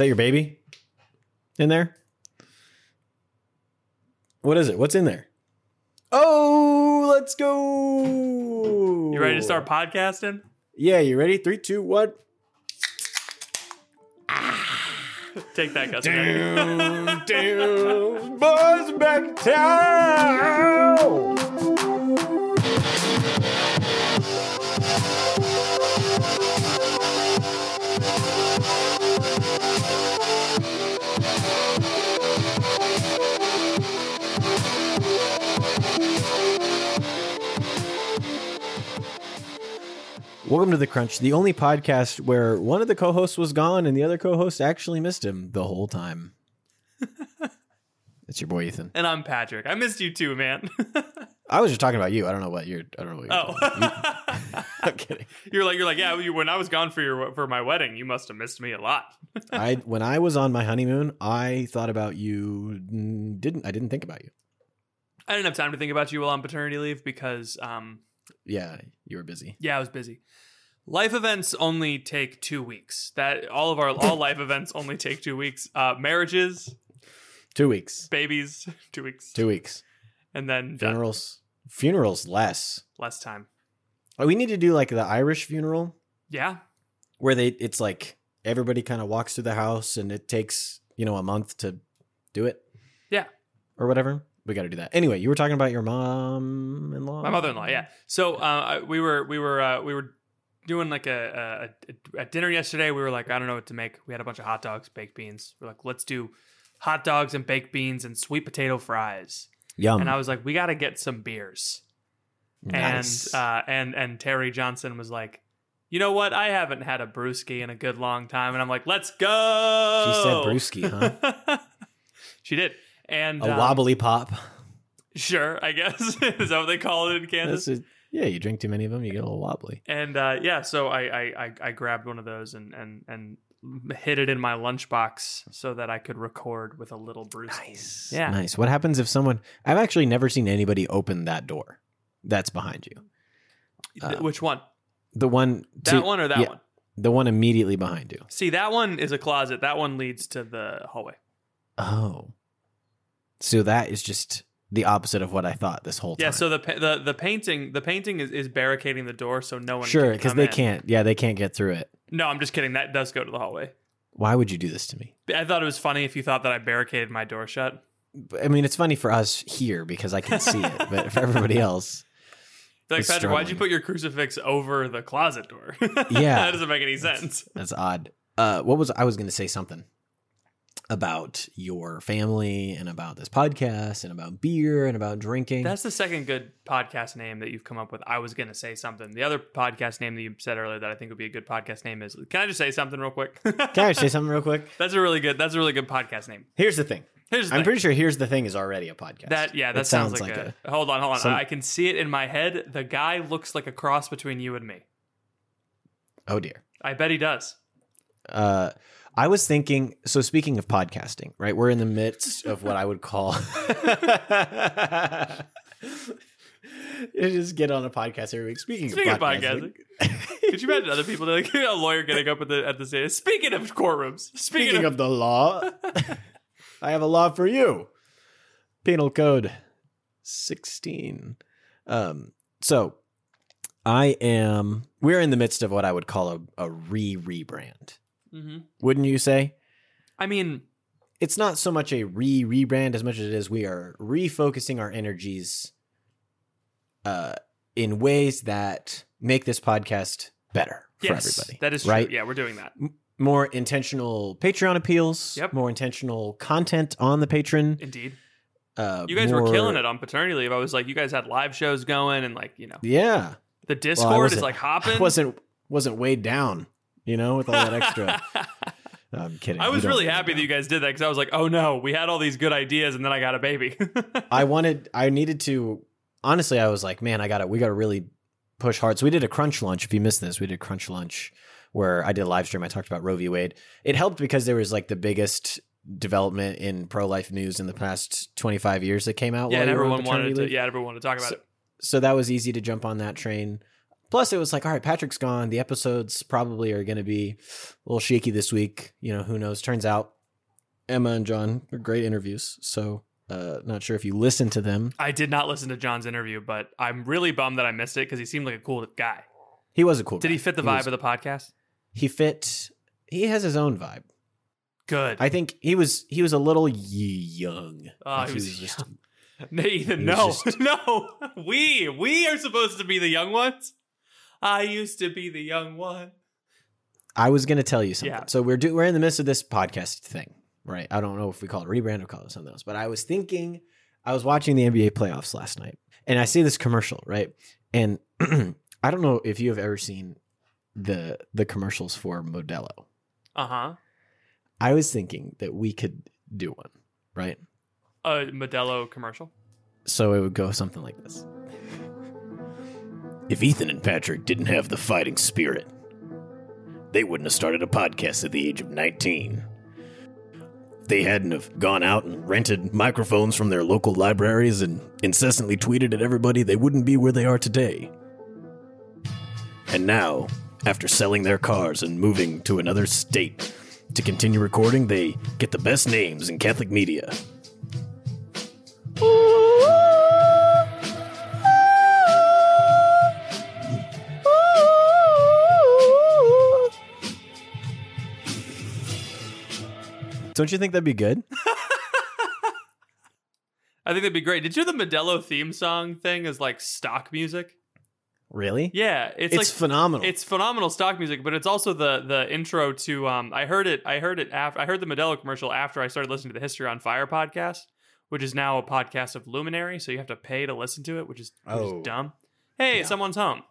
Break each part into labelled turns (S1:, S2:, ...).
S1: that your baby in there? What is it? What's in there? Oh, let's go.
S2: You ready to start podcasting?
S1: Yeah, you ready? Three, two, one. Ah.
S2: Take that, Gus.
S1: Down, down, boys back town. Welcome to the Crunch, the only podcast where one of the co-hosts was gone and the other co-host actually missed him the whole time. it's your boy Ethan.
S2: And I'm Patrick. I missed you too, man.
S1: I was just talking about you. I don't know what you're. I don't know what you're.
S2: oh,
S1: talking about. I'm kidding.
S2: you're like you're like yeah. You, when I was gone for your for my wedding, you must have missed me a lot.
S1: I when I was on my honeymoon, I thought about you. Didn't I? Didn't think about you.
S2: I didn't have time to think about you while on paternity leave because um
S1: Yeah, you were busy.
S2: yeah I was busy. Life events only take two weeks. That all of our all life events only take two weeks. Uh, marriages,
S1: Two weeks.
S2: babies, two weeks,
S1: Two weeks.
S2: and then.
S1: Funerals. Funerals less.
S2: less time.
S1: Oh, we need to do like the Irish funeral
S2: Yeah,
S1: where they. It's like everybody kind of walks through the house and it takes you know a month to do it.
S2: Yeah.
S1: Or whatever. We got to do that. Anyway, you were talking about your mom-in-law.
S2: my mother-in-law. Yeah. So uh, we were we were uh, we were doing like a, a, a at dinner yesterday. We were like, I don't know what to make. We had a bunch of hot dogs, baked beans. We're like, let's do hot dogs and baked beans and sweet potato fries.
S1: Yum.
S2: And I was like, we got to get some beers.
S1: nice.
S2: And uh, and and Terry Johnson was like, you know what? I haven't had a brewski in a good long time. And I'm like, let's go.
S1: She said brewski,
S2: huh? she did. And
S1: a
S2: um,
S1: wobbly pop.
S2: Sure, I guess is that what they call it in Kansas.
S1: A, yeah, you drink too many of them, you get a little wobbly.
S2: And uh, yeah, so I, I I I grabbed one of those and and and hid it in my lunchbox so that I could record with a little Bruce. Nice. Yeah.
S1: Nice. What happens if someone? I've actually never seen anybody open that door. That's behind you. Uh,
S2: Which one?
S1: The one.
S2: That
S1: to-
S2: one or that
S1: yeah,
S2: one?
S1: The one immediately behind you.
S2: See, that one is a closet. That one leads to the hallway.
S1: Oh. So that is just the opposite of what I thought this whole time.
S2: Yeah. So the the the painting the painting is, is barricading the door so no one
S1: sure, because they
S2: in.
S1: can't. Yeah, they can't get through it.
S2: No, I'm just kidding. That does go to the hallway.
S1: Why would you do this to me?
S2: I thought it was funny if you thought that I barricaded my door shut.
S1: I mean, it's funny for us here because I can see it, but for everybody else,
S2: Like Patrick, why'd you put your crucifix over the closet door?
S1: Yeah.
S2: that doesn't make any sense.
S1: That's odd. Uh, what was I was going to say something about your family and about this podcast and about beer and about drinking.
S2: That's the second good podcast name that you've come up with. I was going to say something. The other podcast name that you said earlier that I think would be a good podcast name is. Can I just say something real quick?
S1: Can I say something real quick?
S2: That's a really good. That's a really good podcast name.
S1: Here's the thing.
S2: Here's the
S1: I'm
S2: thing.
S1: pretty sure "Here's the Thing" is already a podcast.
S2: that yeah, that
S1: It
S2: sounds, like, a, Hold on, hold on.
S1: some-
S2: I can see it in my head. The guy looks like a cross between you and me.
S1: Oh dear.
S2: I bet he does.
S1: Uh, I was thinking. So speaking of podcasting, right? We're in the midst of what I would call. You just get on a podcast every week. Speaking,
S2: Speaking
S1: of
S2: of
S1: podcasting,
S2: Could you imagine other people like a lawyer getting up at the at the stage? Speaking of courtrooms, speaking,
S1: Speaking
S2: of,
S1: of the law, I have a law for you. Penal Code 16. Um, so I am, we're in the midst of what I would call a, a re rebrand.
S2: Mhm.
S1: Wouldn't you say?
S2: I mean,
S1: It's not so much a re rebrand as much as it is we are refocusing our energies uh, in ways that make this podcast better for everybody.
S2: that is true.
S1: right?
S2: Yeah, we're doing that.
S1: more intentional Patreon appeals.
S2: Yep.
S1: More intentional content on the patron.
S2: Indeed.
S1: Uh,
S2: You guys were killing it on paternity leave. I was like, you guys had live shows going, and like, you know,
S1: Yeah,
S2: the
S1: Well,
S2: Discord is like hopping.
S1: I wasn't wasn't weighed down. You know, with all that extra. No, I'm kidding.
S2: I was really happy that you guys did that because I was like, oh no, we had all these good ideas, and then I got a baby.
S1: I wanted. I needed to. Honestly, I was like, man, I got to. We got to really push hard. So we did a crunch lunch. If you missed this, we did crunch lunch where I did a live stream. I talked about Roe v. Wade. It helped because there was like the biggest development in pro life news in the past 25 years that came out.
S2: yeah, and
S1: you were on
S2: everyone wanted to. Yeah, everyone wanted to talk about
S1: So-
S2: it.
S1: so that was easy to jump on that train. Plus, it was like, all right, Patrick's gone. The episodes probably are going to be a little shaky this week. You know, who knows? Turns out Emma and John are great interviews. So, uh, not sure if you listened to them.
S2: I did not listen to John's interview, but I'm really bummed that I missed it because he seemed like a cool guy.
S1: He was a cool.
S2: Did
S1: guy.
S2: he fit the vibe
S1: was-
S2: of the podcast?
S1: He fit. He has his own vibe.
S2: Good.
S1: I think he was. He was a little young.
S2: Oh,
S1: Like,
S2: he was
S1: just.
S2: Nathan, no,
S1: just-
S2: no. We we are supposed to be the young ones. I used to be the young one.
S1: I was going to tell you something.
S2: Yeah.
S1: So we're do, we're in the midst of this podcast thing, right? I don't know if we call it rebrand or call it something else, but I was thinking, I was watching the NBA playoffs last night, and I see this commercial, right? And I don't know if you have ever seen the the commercials for Modelo.
S2: Uh huh.
S1: I was thinking that we could do one, right?
S2: A Modelo commercial.
S1: So it would go something like this. If Ethan and Patrick didn't have the fighting spirit, they wouldn't have started a podcast at the age of 19. They hadn't have gone out and rented microphones from their local libraries and incessantly tweeted at everybody, they wouldn't be where they are today. And now, after selling their cars and moving to another state to continue recording, they get the best names in Catholic media. Don't you think that'd be good?
S2: I think that'd be great. Did you know the Modelo theme song thing is like stock music?
S1: Really?
S2: Yeah, it's,
S1: It's,
S2: like
S1: phenomenal.
S2: it's phenomenal stock music, but it's also the the intro to. Um, I heard it. I heard it after. I heard the Modelo commercial after I started listening to the History on Fire podcast, which is now a podcast of Luminary. So you have to pay to listen to it, which is, which is
S1: Oh.
S2: dumb. Hey,
S1: Yeah.
S2: someone's home.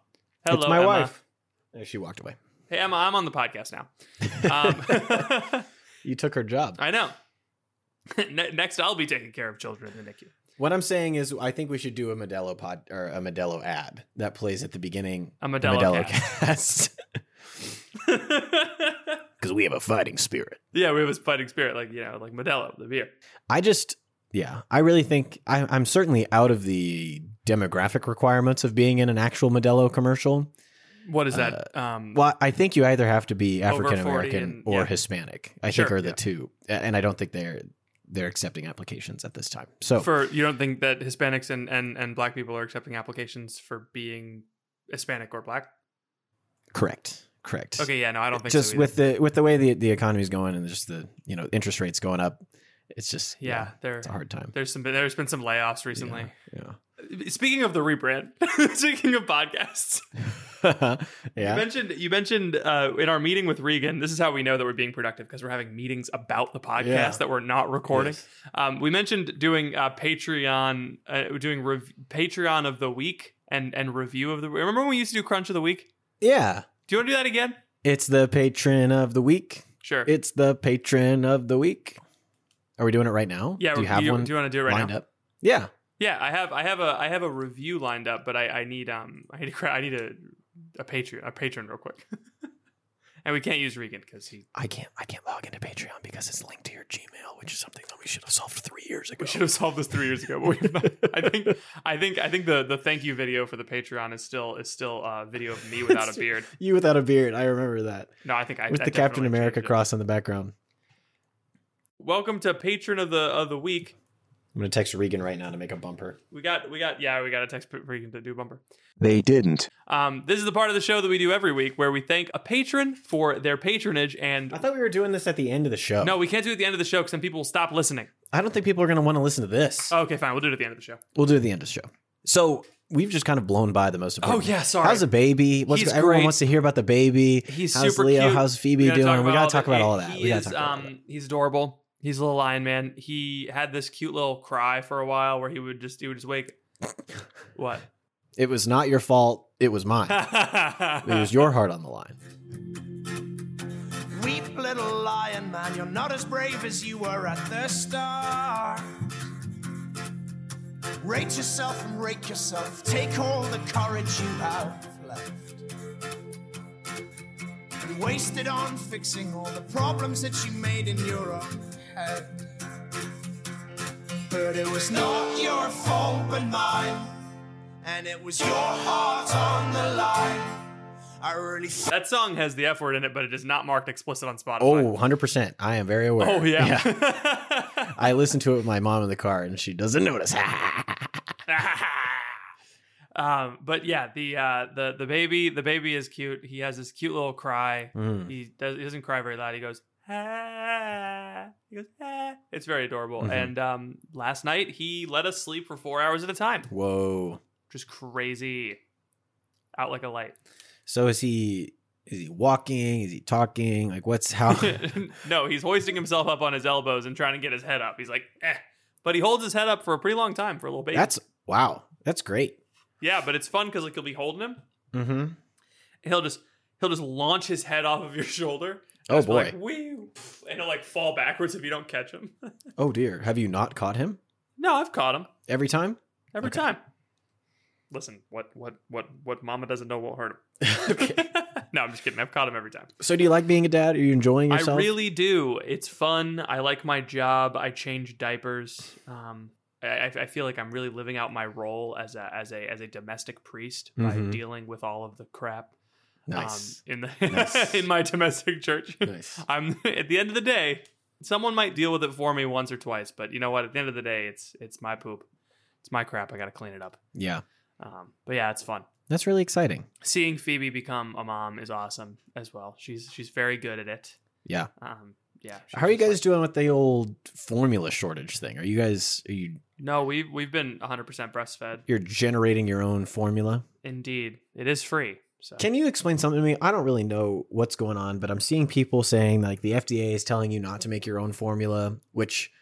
S2: Hello,
S1: it's my
S2: Emma.
S1: wife. She walked away.
S2: Hey Emma, I'm on the podcast now. Um,
S1: you took her job.
S2: I know. Next, I'll be taking care of children in the NICU.
S1: What I'm saying is, I think we should do a Modelo pod or a Modelo ad that plays at the beginning.
S2: A
S1: of
S2: Modelo
S1: cast because we have a fighting spirit.
S2: yeah, we have a fighting spirit, like you know, like Modelo, the beer.
S1: I just, yeah, I really think I, I'm certainly out of the demographic requirements of being in an actual Modelo commercial.
S2: What is that? um,
S1: Well, I think you either have to be African American or
S2: yeah.
S1: Hispanic. I
S2: Sure,
S1: think are the
S2: yeah.
S1: two, and I don't think they're they're accepting applications at this time. So
S2: for you don't think that Hispanics and, and and Black people are accepting applications for being Hispanic or Black?
S1: correct, correct.
S2: Okay, yeah, no, I don't think
S1: just
S2: so.
S1: with the with the way the the economy's going and just the you know interest rates going up, it's just
S2: yeah, there
S1: it's a hard time.
S2: there's some there's been some layoffs recently.
S1: Yeah.
S2: Speaking of the rebrand, speaking of podcasts,
S1: Yeah.
S2: you mentioned you mentioned uh, in our meeting with Regan. This is how we know that we're being productive because we're having meetings about the podcast
S1: Yeah.
S2: that we're not recording.
S1: Yes.
S2: Um, we mentioned doing uh, Patreon, uh, doing rev- Patreon of the week and and review of the. Remember when we used to do Crunch of the week?
S1: Yeah.
S2: Do you want to do that again?
S1: It's the patron of the week.
S2: Sure.
S1: It's the patron of the week. Are we doing it right now?
S2: yeah.
S1: Do you have
S2: do,
S1: one
S2: do you want to do it right
S1: lined
S2: now?
S1: up? Yeah.
S2: Yeah, I have. I have a. I have a review lined up, but I, I need um. I need a. I need a a patron. A patron real quick. and we can't use Regan because he.
S1: I can't I can't log into Patreon because it's linked to your Gmail, which is something that we should have solved three years ago.
S2: We should have solved this three years ago, but we've not. I think. I think. I think the the thank you video for the Patreon is still is still a video of me without a beard.
S1: you without a beard. I remember that.
S2: No, I think I
S1: With
S2: I
S1: the Captain America cross in the background.
S2: Welcome to patron of the of the week.
S1: I'm gonna text Regan right now to make a bumper.
S2: We got we got yeah we got a text Regan to do bumper.
S3: They didn't.
S2: Um, this is the part of the show that we do every week where we thank a patron for their patronage and
S1: I thought we were doing this at the end of the show.
S2: no, we can't do it at the end of the show because then people will stop listening.
S1: I don't think people are gonna want to listen to this.
S2: Okay, fine. We'll do it at the end of the show.
S1: We'll do it at the end of the show. So we've just kind of blown by the most important.
S2: Oh, yeah, sorry.
S1: How's the baby? What's
S2: He's
S1: everyone
S2: great.
S1: wants to hear about the baby?
S2: He's
S1: how's
S2: super
S1: Leo?
S2: cute.
S1: How's Phoebe
S2: We gotta
S1: doing? we gotta talk about all that.
S2: He
S1: we gotta
S2: is,
S1: talk about
S2: um,
S1: that.
S2: he's adorable. He's a little lion man. He had this cute little cry for a while where he would just he would just wake. what?
S1: It was not your fault. It was mine. it was your heart on the line.
S4: Weep, little lion man, you're not as brave as you were at the start. Rate yourself and rake yourself. Take all the courage you have left. And waste it on fixing all the problems that you made in your own head. But it was not your fault but mine. And it was your heart on the line. I really f-
S2: That song has the F word in it, but it is not marked explicit on Spotify.
S1: Oh, 100%. I am very aware.
S2: Oh yeah.
S1: I listened to it with my mom in the car and she doesn't notice.
S2: um, but yeah, the uh, the the baby the baby is cute. He has this cute little cry.
S1: Mm.
S2: He does he doesn't cry very loud. He goes ah. He goes ah. It's very adorable.
S1: Mhm.
S2: And um, last night he let us sleep for four hours at a time.
S1: Whoa.
S2: Just crazy. Out like a light.
S1: So is he is he walking? Is he talking? Like what's how
S2: no, he's hoisting himself up on his elbows and trying to get his head up. He's like, eh. But he holds his head up for a pretty long time for a little baby.
S1: That's wow. That's great.
S2: yeah, but it's fun because like you'll be holding him.
S1: Mhm.
S2: He'll just he'll just launch his head off of your shoulder.
S1: Oh
S2: Just
S1: boy.
S2: Like, and he'll like fall backwards if you don't catch him.
S1: Oh dear. Have you not caught him
S2: no, I've caught him
S1: every time?
S2: every
S1: Okay.
S2: time. Listen, what what what what Mama doesn't know won't hurt him.
S1: okay.
S2: no, I'm just kidding. I've caught him every time.
S1: So do you like being a dad? Are you enjoying yourself?
S2: I really do. It's fun. I like my job. I change diapers. Um, I, I feel like I'm really living out my role as a as a as a domestic priest by
S1: Mhm.
S2: dealing with all of the crap
S1: nice.
S2: um, in the
S1: Nice.
S2: in my domestic church.
S1: nice.
S2: I'm at the end of the day, someone might deal with it for me once or twice, but you know what? At the end of the day, it's it's my poop. It's my crap. I got to clean it up.
S1: Yeah.
S2: Um, but yeah, it's fun.
S1: That's really exciting.
S2: Seeing Phoebe become a mom is awesome as well. She's she's very good at it.
S1: Yeah.
S2: Um, yeah.
S1: How are you guys
S2: like-
S1: doing with the old formula shortage thing? Are you guys are you
S2: No, we've we've been 100% breastfed.
S1: you're generating your own formula?
S2: Indeed, it is free. So
S1: Can you explain something to me? I don't really know what's going on, but I'm seeing people saying like the FDA is telling you not to make your own formula, which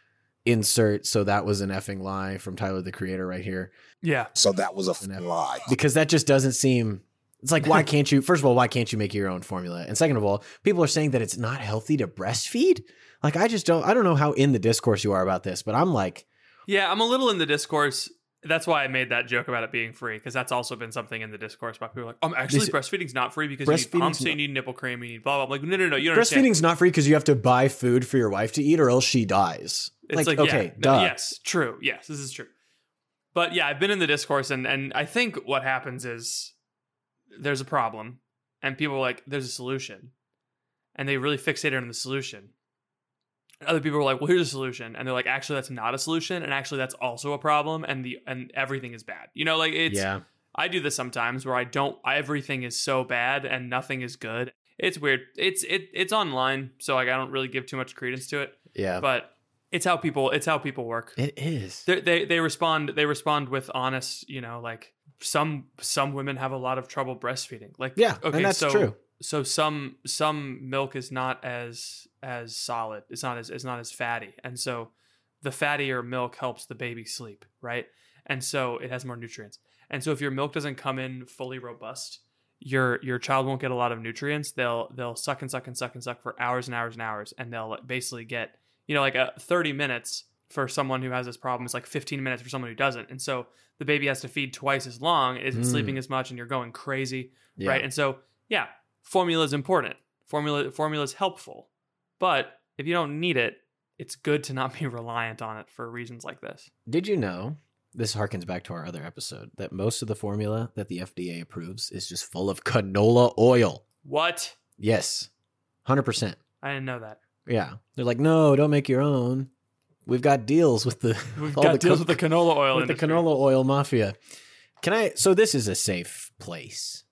S1: insert so that was an effing lie from Tyler the creator right here.
S2: yeah,
S3: So that was a
S1: An
S3: f-
S1: F-
S3: lie.
S1: Because that just doesn't seem it's like why can't you first of all, why can't you make your own formula? And second of all, people are saying that it's not healthy to breastfeed. Like I just don't I don't know how in the discourse you are about this, but I'm like
S2: yeah. I'm a little in the discourse. That's why I made that joke about it being free because that's also been something in the discourse about people like, um, actually,
S1: This-
S2: breastfeeding's not free because you need pumps, you need nipple cream, you need blah blah. blah. Like, no, no, no, you don't understand.
S1: breastfeeding's not free because you have to buy food for your wife to eat or else she dies.
S2: It's like,
S1: okay,
S2: yeah,
S1: duh.
S2: yes, true. Yes, this is true. But yeah, I've been in the discourse, and and I think what happens is there's a problem, and people are like, "There's a solution," and they really fixate on the solution. Other people are like, "Well, here's a solution," and they're like, "Actually, that's not a solution, and actually, that's also a problem, and the and everything is bad." You know, like it's.
S1: yeah.
S2: I do this sometimes where I don't. Everything is so bad and nothing is good. It's weird. It's it it's online, so like I don't really give too much credence to it
S1: Yeah.
S2: but it's how people it's how people work
S1: it is.
S2: they they they respond they respond with honest you know like some some women have a lot of trouble breastfeeding like
S1: Yeah,
S2: okay
S1: and that's
S2: so
S1: true.
S2: so some some milk is not as as solid it's not as it's not as fatty. And so the fattier milk helps the baby sleep right? And so it has more nutrients. And so if your milk doesn't come in fully robust your your child won't get a lot of nutrients. They'll they'll suck and suck and suck and suck for hours and hours and hours and they'll basically get you know like a 30 minutes for someone who has this problem is like 15 minutes for someone who doesn't. And so the baby has to feed twice as long. Isn't
S1: Mm.
S2: sleeping as much and you're going crazy
S1: Yeah.
S2: right? And so yeah formula is important. Formula formula is helpful but if you don't need it it's good to not be reliant on it for reasons like this
S1: Did you know? This harkens back to our other episode that most of the formula that the FDA approves is just full of canola oil.
S2: what
S1: Yes. 100%.
S2: i didn't know that
S1: Yeah. They're like, "No, don't make your own. We've got deals with the
S2: we've got
S1: the
S2: deals
S1: co-
S2: with the canola oil
S1: with the canola oil mafia." Can I so this is a safe place.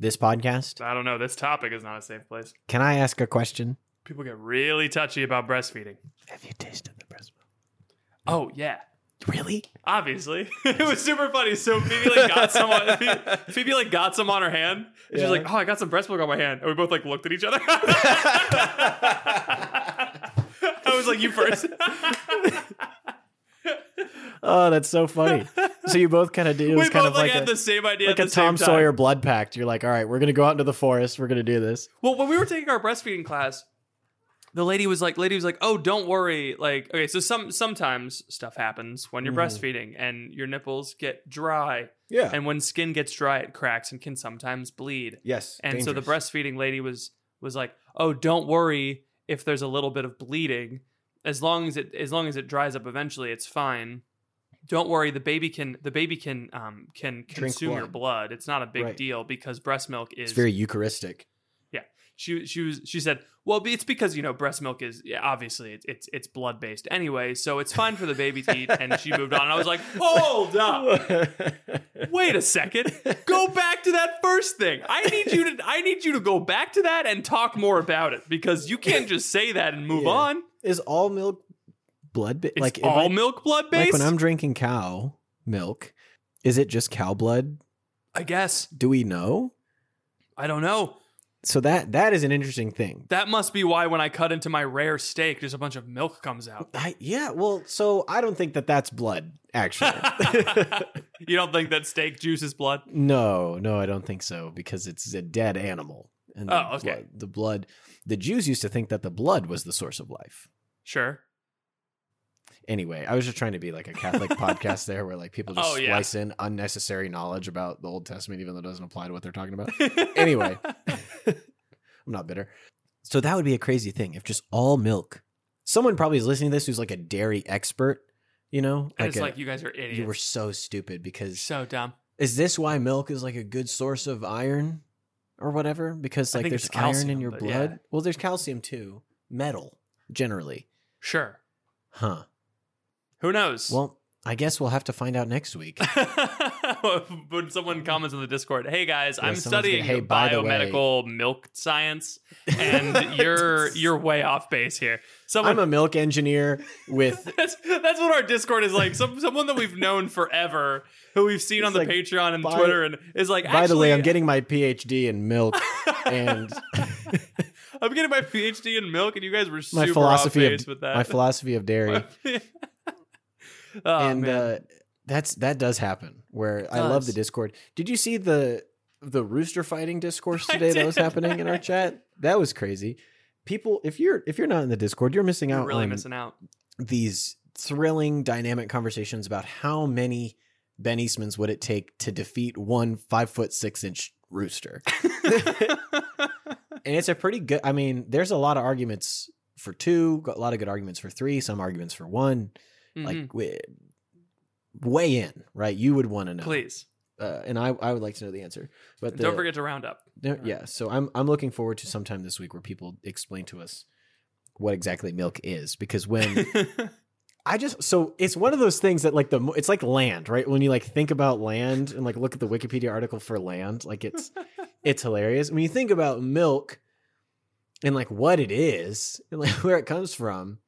S1: This podcast?
S2: i don't know this topic is not a safe place
S1: Can I ask a question?
S2: People get really touchy about breastfeeding
S1: Have you tasted the breast milk?
S2: oh yeah
S1: Really?
S2: Obviously, it was super funny. So Phoebe like got some on Phoebe, Phoebe like got some on her hand. And
S1: Yeah.
S2: She's like, "Oh, I got some breast milk on my hand." And we both like looked at each other. I was like, "You first.
S1: Oh, that's so funny. so you both kind of did. It was
S2: we
S1: kind
S2: both
S1: of
S2: like,
S1: like,
S2: had
S1: a,
S2: the same idea
S1: like a Tom. Sawyer blood pact. You're like, all right, we're gonna go out into the forest. We're gonna do this.
S2: Well, when we were taking our breastfeeding class, the lady was like, "Lady was like, oh, don't worry. Like, okay, so some sometimes stuff happens when you're
S1: Mhm.
S2: breastfeeding and your nipples get dry,
S1: Yeah.
S2: and when skin gets dry, it cracks and can sometimes bleed."
S1: yes.
S2: And so the breastfeeding lady was was like, "Oh, don't worry if there's a little bit of bleeding. As long as it as long as it dries up eventually, it's fine." don't worry the baby can the baby can um can consume your
S1: blood.
S2: blood it's not a big
S1: Right.
S2: deal because breast milk is
S1: It's very Eucharistic.
S2: She she was she said well it's because you know breast milk is yeah, obviously it's it's, it's blood based anyway so it's fine for the baby to eat and she moved on and i was like hold up wait a second go back to that first thing i need you to i need you to go back to that and talk more about it because you can't just say that and move
S1: Yeah.
S2: on
S1: Is all milk blood? Ba- like
S2: all
S1: I-
S2: milk blood
S1: Like
S2: based
S1: when I'm drinking cow milk, is it just cow blood?
S2: i guess
S1: Do we know?
S2: i don't know
S1: So that that is an interesting thing.
S2: that must be why when i cut into my rare steak just a bunch of milk comes out
S1: I, yeah, well, so I don't think that that's blood. Actually,
S2: you don't think that steak juice is blood
S1: no, no, I don't think so because it's a dead animal. And the
S2: Oh, okay.
S1: blood, the blood, the Jews used to think that the blood was the source of life.
S2: sure
S1: Anyway, I was just trying to be like a Catholic podcast there, where like people just
S2: Oh, yeah.
S1: slice in unnecessary knowledge about the Old Testament, even though it doesn't apply to what they're talking about. Anyway. I'm not bitter. So that would be a crazy thing if just all milk. Someone probably is listening to this who's like a dairy expert, you know?
S2: And it's
S1: a-
S2: like you guys are idiots.
S1: you were so stupid because
S2: so dumb.
S1: is this why milk is like a good source of iron or whatever? Because
S2: I
S1: like
S2: think
S1: there's
S2: it's
S1: iron in
S2: calcium,
S1: your
S2: but
S1: blood.
S2: yeah.
S1: Well, there's calcium too. Metal, generally.
S2: Sure.
S1: Huh.
S2: Who knows?
S1: Well, I guess we'll have to find out next week.
S2: when someone comments on the Discord, "Hey guys,
S1: Yeah,
S2: I'm studying
S1: gonna, "Hey, by way."
S2: biomedical milk science, and you're you're way off base here." Someone,
S1: I'm a milk engineer with
S2: that's that's what our Discord is like. Some someone that we've known forever, who we've seen on the
S1: like,
S2: Patreon and
S1: by-
S2: Twitter, and is like.
S1: By the way, I'm getting my PhD in milk and
S2: I'm getting my PhD in milk, and you guys were
S1: my
S2: super
S1: philosophy
S2: off
S1: of
S2: base with that.
S1: my philosophy of dairy.
S2: oh,
S1: and
S2: man.
S1: uh, that's that does happen. Where I love the. Discord. Did you see the the rooster fighting discourse today that was happening in our chat? That was crazy. People, if you're if you're not in the Discord, you're missing
S2: You're
S1: out
S2: really
S1: on
S2: missing out.
S1: these thrilling, dynamic conversations about how many Ben Eastmans would it take to defeat one five foot six inch rooster. and it's a pretty good. I mean, there's a lot of arguments for two, a lot of good arguments for three, some arguments for one.
S2: Mhm.
S1: Like, wi- weigh in, right? You would want to know,
S2: please
S1: uh, and I, I would like to know the answer. But the,
S2: don't forget to round up.
S1: yeah, so I'm I'm looking forward to sometime this week where people explain to us what exactly milk is, because when I just so it's one of those things that like the it's like land, right? When you like think about land and like look at the Wikipedia article for land, like it's it's hilarious. When you think about milk and like what it is and like where it comes from,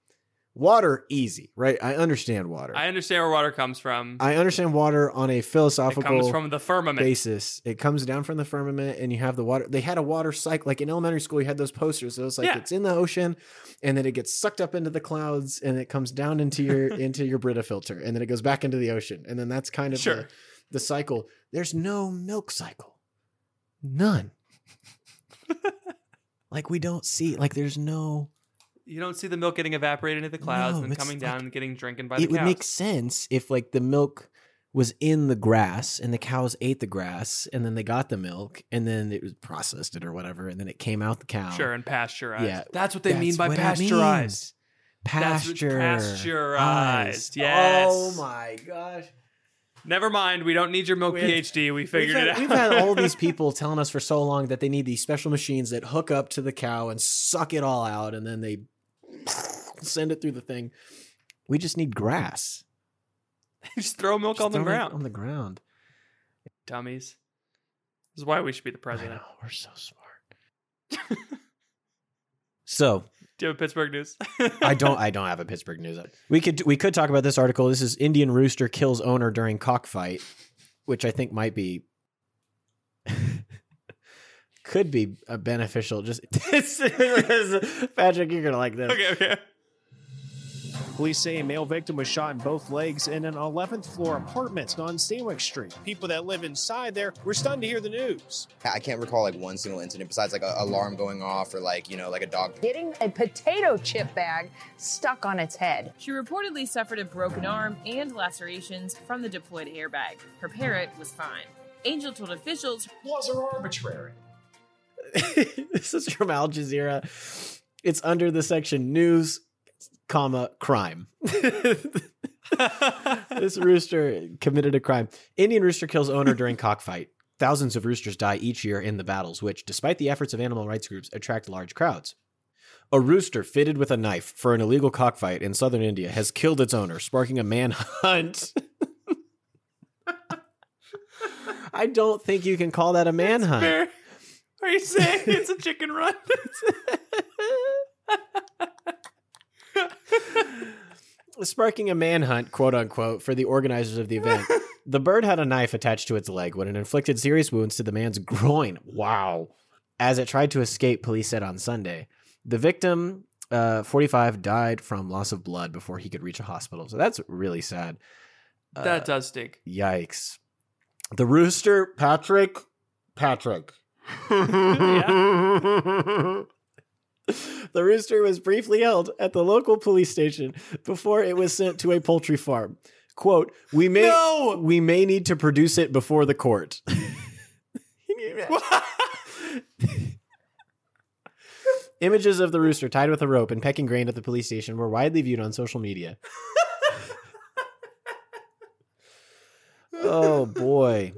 S1: water easy, right? I understand water.
S2: I understand where water comes from.
S1: I understand water on a
S2: it
S1: philosophical
S2: comes from the firmament.
S1: basis. It comes down from the firmament, and you have the water. They had a water cycle, like in elementary school. You had those posters. It was like
S2: Yeah.
S1: it's in the ocean, and then it gets sucked up into the clouds, and it comes down into your into your Brita filter, and then it goes back into the ocean, and then that's kind of
S2: Sure.
S1: the, the cycle. There's no milk cycle, none. like we don't see. Like there's no.
S2: You don't see the milk getting evaporated into the clouds
S1: No,
S2: and coming down
S1: like-
S2: and getting drinking by the
S1: It
S2: would
S1: make sense if like the milk was in the grass and the cows ate the grass and then they got the milk and then it was processed it or whatever and then it came out the cow.
S2: Sure, and pasteurized.
S1: Yeah,
S2: that's what they mean by
S1: what
S2: pasteurized.
S1: Pasture.
S2: pasteurized, oh yes.
S1: Oh my gosh.
S2: Never mind, we don't need your milk
S1: We-
S2: PhD. We figured
S1: had,
S2: it out.
S1: we've had all these people telling us for so long that they need these special machines that hook up to the cow and suck it all out and then they send it through the thing. We just need grass.
S2: Just throw milk on
S1: Just
S2: the
S1: throw it
S2: ground.
S1: On the ground.
S2: Dummies. This is why we should be the president.
S1: know, we're so smart. so
S2: Do you have a Pittsburgh news?
S1: I don't. I don't have a Pittsburgh news. We could. We could talk about this article. This is Indian rooster kills owner during cockfight, which I think might be could be a beneficial. Just Patrick, you're gonna like this.
S2: okay, okay.
S3: Police say a male victim was shot in both legs in an 11th floor apartment on Stanwix Street. People that live inside there were stunned to hear the news.
S5: I can't recall like one single incident besides like a alarm going off or like you know like a dog.
S6: getting a potato chip bag stuck on its head.
S7: She reportedly suffered a broken arm and lacerations from the deployed airbag. Her parrot was fine. Angel told officials
S3: Laws are arbitrary.
S1: this is from Al Jazeera. It's under the section news, comma crime. this rooster committed a crime. Indian rooster kills owner during cockfight. Thousands of roosters die each year in the battles, which, despite the efforts of animal rights groups, attract large crowds. A rooster fitted with a knife for an illegal cockfight in southern India has killed its owner, sparking a manhunt. I don't think you can call that a manhunt.
S2: Are you saying it's a chicken run?
S1: sparking a manhunt, quote unquote, for the organizers of the event. the bird had a knife attached to its leg when it inflicted serious wounds to the man's groin. Wow. As it tried to escape, police said on Sunday. The victim, uh, 45, died from loss of blood before he could reach a hospital. So that's really sad.
S2: that does stink.
S1: Yikes. The rooster, Patrick. Patrick. The rooster was briefly held at the local police station before it was sent to a poultry farm. Quote, we may
S2: No!
S1: we may need to produce it before the court. Images of the rooster tied with a rope and pecking grain at the police station were widely viewed on social media. oh boy.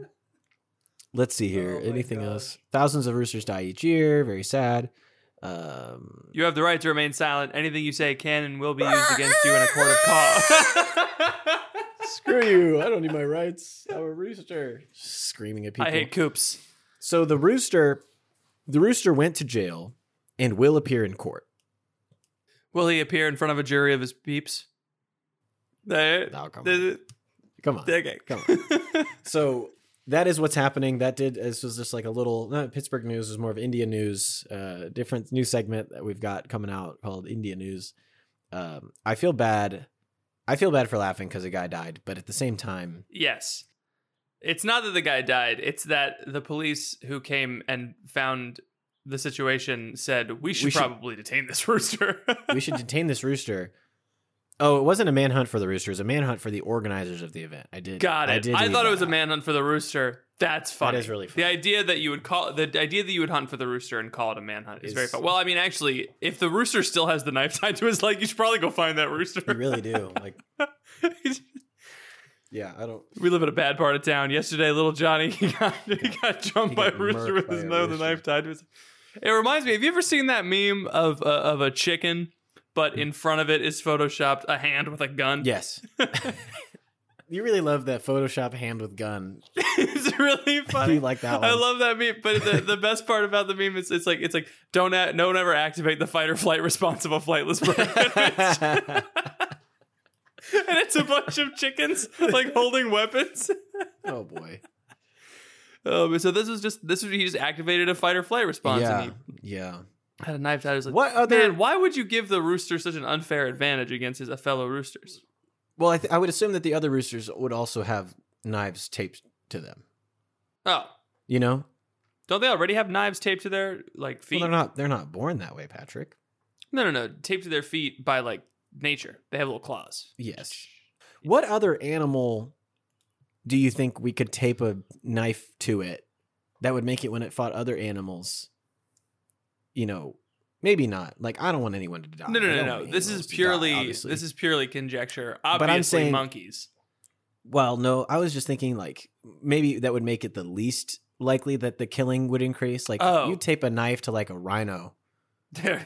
S1: Let's see here. Anything else? Thousands of roosters die each year. Very sad. Um,
S2: You have the right to remain silent. Anything you say can and will be used against you in a court of law.
S1: screw you! I don't need my rights. I'm a rooster. Screaming at people.
S2: I hate coops.
S1: So the rooster, the rooster went to jail and will appear in court.
S2: Will he appear in front of a jury of his peeps? The-
S1: No, come
S2: the-
S1: Come on.
S2: Okay.
S1: Come on. so that is what's happening. That did this was just like a little not Pittsburgh news. Was more of India news. Uh, different news segment that we've got coming out called India News. Um, I feel bad. I feel bad for laughing because a guy died, but at the same time,
S2: Yes. It's not that the guy died, it's that the police who came and found the situation said, we should,
S1: should-
S2: probably detain this rooster.
S1: we should detain this rooster. Oh, it wasn't a manhunt for the rooster. It was a manhunt for the organizers of the event. I did.
S2: Got it.
S1: did
S2: I, thought it
S1: that
S2: was a manhunt for the rooster. That's funny.
S1: is really
S2: The idea that you would call the idea that you would hunt for the rooster and call it a manhunt is, very
S1: Is-
S2: fun. Well, I mean, actually, if the rooster still has the knife tied to his leg, you should probably go find that rooster.
S1: You really do. Like, yeah, I don't.
S2: we live in a bad part of town. Yesterday, little Johnny he got, he got jumped
S1: He
S2: by a rooster with his nose, the knife tied to his. It reminds me. Have you ever seen that meme of uh, of a chicken, but hmm. in front of it is photoshopped a hand with a gun?
S1: Yes. you really love that Photoshop hand with gun.
S2: it's really funny.
S1: You like that one.
S2: I love that meme. But the, the best part about the meme is it's like it's like don't a- no one ever activate the fight or flight response of a flightless bird. and it's a bunch of chickens like holding weapons.
S1: oh boy.
S2: Oh, but so this is just this was he just activated a fight or flight response
S1: Yeah.
S2: and
S1: Yeah.
S2: Had a knife tied. I was like,
S1: What other-
S2: man? Why would you give the rooster such an unfair advantage against his fellow roosters?
S1: Well, I, th- I would assume that the other roosters would also have knives taped to them.
S2: Oh,
S1: You know,
S2: don't they already have knives taped to their like feet?
S1: well, they're not. They're not born that way, Patrick.
S2: No, no, no. Taped to their feet by like nature. They have little claws.
S1: Yes. What other animal do you think we could tape a knife to it that would make it when it fought other animals? You know, maybe not. Like I don't want anyone to die.
S2: No, no, no, no. This is
S1: to die,
S2: purely this is purely conjecture.
S1: but I'm
S2: Obviously,
S1: saying-
S2: monkeys.
S1: Well, no, I was just thinking like maybe that would make it the least likely that the killing would increase. Like
S2: Oh.
S1: you tape a knife to like a rhino.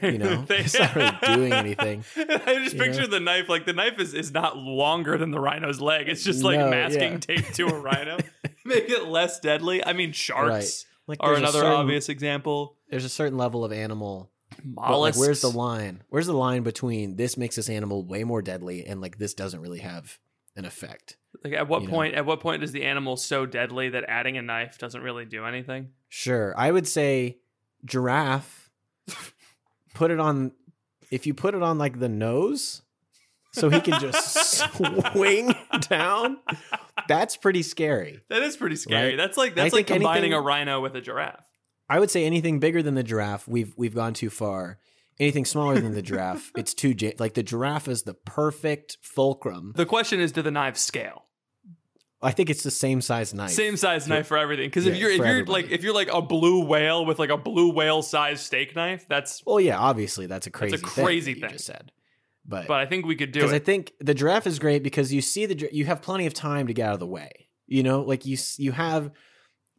S2: you
S1: know, they, it's not really doing anything,
S2: I just picture
S1: know?
S2: the knife like the knife is, is not longer than the rhino's leg. It's just like
S1: No,
S2: masking
S1: yeah.
S2: tape to a rhino, make it less deadly. I mean, sharks
S1: Like
S2: are another
S1: certain-
S2: obvious example.
S1: There's a certain level of animal But like, where's the line? Where's the line between this makes this animal way more deadly and like this doesn't really have an effect?
S2: Like at what
S1: you know?
S2: point? At what point is the animal so deadly that adding a knife doesn't really do anything?
S1: Sure, I would say giraffe. put it on. If you put it on like the nose, so he can just swing down. That's pretty scary.
S2: That is pretty scary.
S1: Right?
S2: That's like that's like combining
S1: anything-
S2: a rhino with a giraffe.
S1: I would say anything bigger than the giraffe, we've we've gone too far. Anything smaller than the giraffe, it's too ja- like the giraffe is the perfect fulcrum.
S2: The question is, do the knives scale?
S1: I think it's the same size knife.
S2: Same size knife for everything. Because if
S1: Yeah,
S2: you're if
S1: for
S2: you're
S1: everybody.
S2: like if you're like a blue whale with like a blue whale sized steak knife, that's
S1: Well, yeah, obviously that's a crazy,
S2: crazy
S1: thing, that
S2: thing.
S1: you just said. but
S2: but I think we could do
S1: because I
S2: it.
S1: think the giraffe is great because you see the you have plenty of time to get out of the way. You know, like you s- you have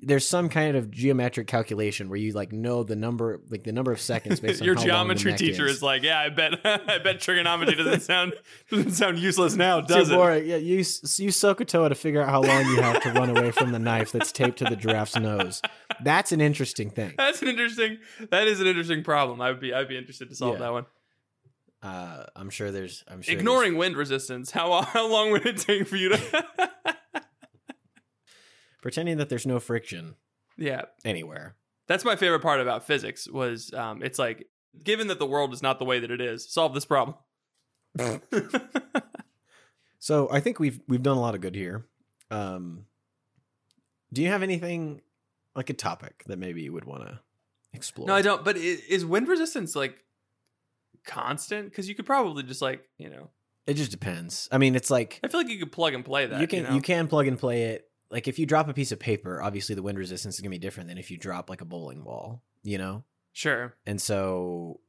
S1: there's some kind of geometric calculation where you like know the number like the number of seconds based on
S2: Your
S1: how long the
S2: geometry teacher
S1: is.
S2: is. like, yeah, I bet, I bet trigonometry doesn't sound doesn't sound useless now,
S1: Too
S2: does it?
S1: boring. Yeah, you s- use SOHCAHTOA to figure out how long you have to run away from the knife that's taped to the giraffe's nose. That's an interesting thing.
S2: That's an interesting. That is an interesting problem. I would be, I'd be interested to solve
S1: Yeah.
S2: that one.
S1: Uh, I'm sure there's. I'm sure there's-
S2: Ignoring wind resistance, how how long would it take for you to?
S1: pretending that there's no friction
S2: yeah,
S1: anywhere.
S2: that's my favorite part about physics. Was um, it's like given that the world is not the way that it is, solve this problem.
S1: So I think we've we've done a lot of good here. Um, do you have anything like a topic that maybe you would want to explore?
S2: no, I don't. But is wind resistance like constant? Because you could probably just like you know,
S1: It just depends. I mean, it's like
S2: I feel like you could plug and play that.
S1: you can
S2: know?
S1: you can plug and play it. Like if you drop a piece of paper, obviously the wind resistance is gonna be different than if you drop like a bowling ball. You know,
S2: sure.
S1: and so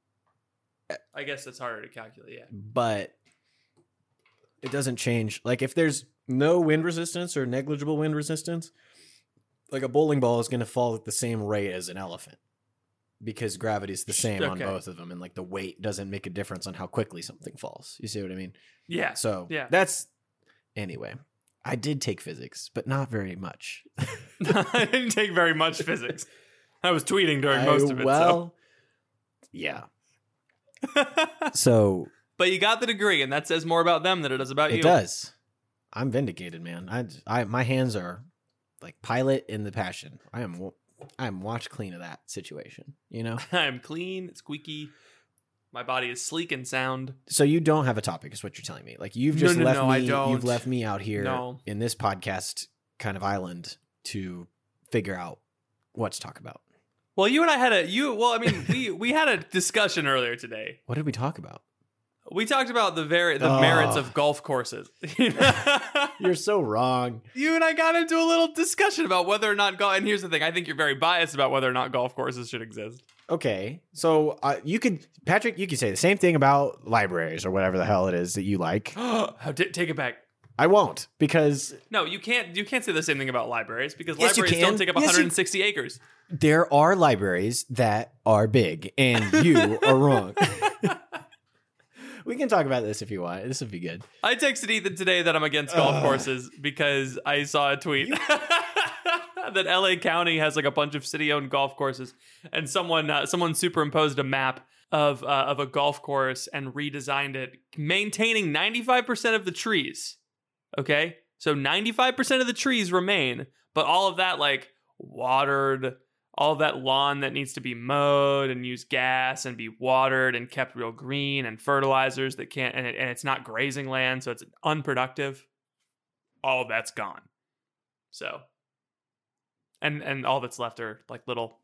S1: eh,
S2: I guess it's harder to calculate. Yeah.
S1: but it doesn't change. Like if there's no wind resistance or negligible wind resistance, like a bowling ball is going to fall at the same rate as an elephant because gravity's the same on both of them and like the weight doesn't make a difference on how quickly something falls. You see what I mean?
S2: Yeah.
S1: So,
S2: Yeah.
S1: That's anyway. I did take physics, but not very much.
S2: I didn't take very much physics. I was tweeting during
S1: I-
S2: most of it.
S1: well, yeah.
S2: so.
S1: So,
S2: but you got the degree, and that says more about them than it does about
S1: It
S2: you.
S1: It does. I'm vindicated, man. I, I, my hands are like Pilate in the passion. I am, I am watch clean of that situation. You know.
S2: I'm clean, squeaky. My body is sleek and sound.
S1: so you don't have a topic, is what you're telling me. Like you've just
S2: No, no,
S1: left
S2: no,
S1: me.
S2: I don't.
S1: You've left me out here
S2: No.
S1: in this podcast kind of island to figure out what to talk about.
S2: Well, you and I had a you. Well, I mean, we we had a discussion earlier today.
S1: What did we talk about?
S2: We talked about the very the merits of golf courses.
S1: You're so wrong.
S2: you and I got into a little discussion about whether or not golf. And here's the thing: I think you're very biased about whether or not golf courses should exist.
S1: Okay, so uh, you could, Patrick, you could say the same thing about libraries or whatever the hell it is that you like.
S2: Take it back.
S1: I won't because
S2: No, you can't. You can't say the same thing about libraries because
S1: Yes,
S2: libraries don't take up
S1: Yes, you-
S2: 160 acres.
S1: there are libraries that are big, and you are wrong. we can talk about this if you want. This would be good.
S2: I texted Ethan today that I'm against golf courses because I saw a tweet that LA County has like a bunch of city-owned golf courses, and someone uh, someone superimposed a map of uh, of a golf course and redesigned it, maintaining 95% of the trees. Okay, so 95% of the trees remain, but all of that like watered. All that lawn that needs to be mowed and use gas and be watered and kept real green and fertilizers that can't and, it, and it's not grazing land, so it's unproductive. All of that's gone. So, and and all that's left are like little,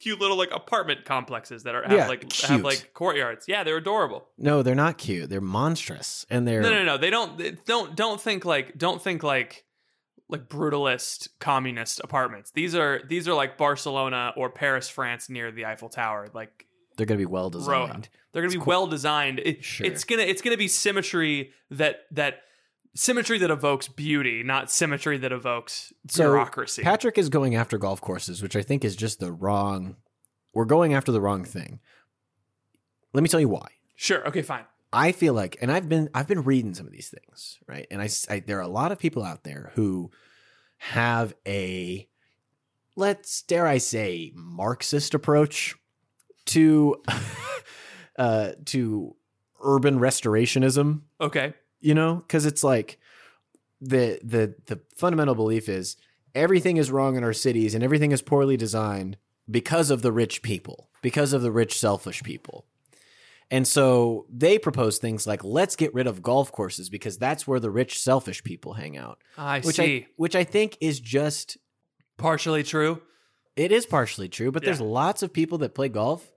S2: cute little like apartment complexes that are have
S1: Yeah,
S2: like have like courtyards. Yeah, they're adorable.
S1: No, they're not cute. They're monstrous, and they're
S2: No, no, no. They don't. They don't don't think like don't think like like brutalist communist apartments. These are these are like Barcelona or Paris, France, near the Eiffel Tower. Like
S1: they're gonna be well
S2: Row.
S1: designed.
S2: they're gonna be well designed. It-
S1: Sure.
S2: It's gonna it's gonna be symmetry that that symmetry that evokes beauty, not symmetry that evokes
S1: So
S2: bureaucracy.
S1: Patrick is going after golf courses, which I think is just the wrong. We're going after the wrong thing. Let me tell you why.
S2: sure. Okay. Fine.
S1: I feel like, and I've been I've been reading some of these things, right? And I there are a lot of people out there who have a let's dare I say Marxist approach to uh to urban restorationism
S2: Okay.
S1: you know because it's like the the the fundamental belief is everything is wrong in our cities and everything is poorly designed because of the rich people because of the rich selfish people and so they propose things like let's get rid of golf courses because that's where the rich selfish people hang out
S2: I
S1: which
S2: see.
S1: i which i think is just
S2: Partially true.
S1: it is partially true but there's lots of people that play golf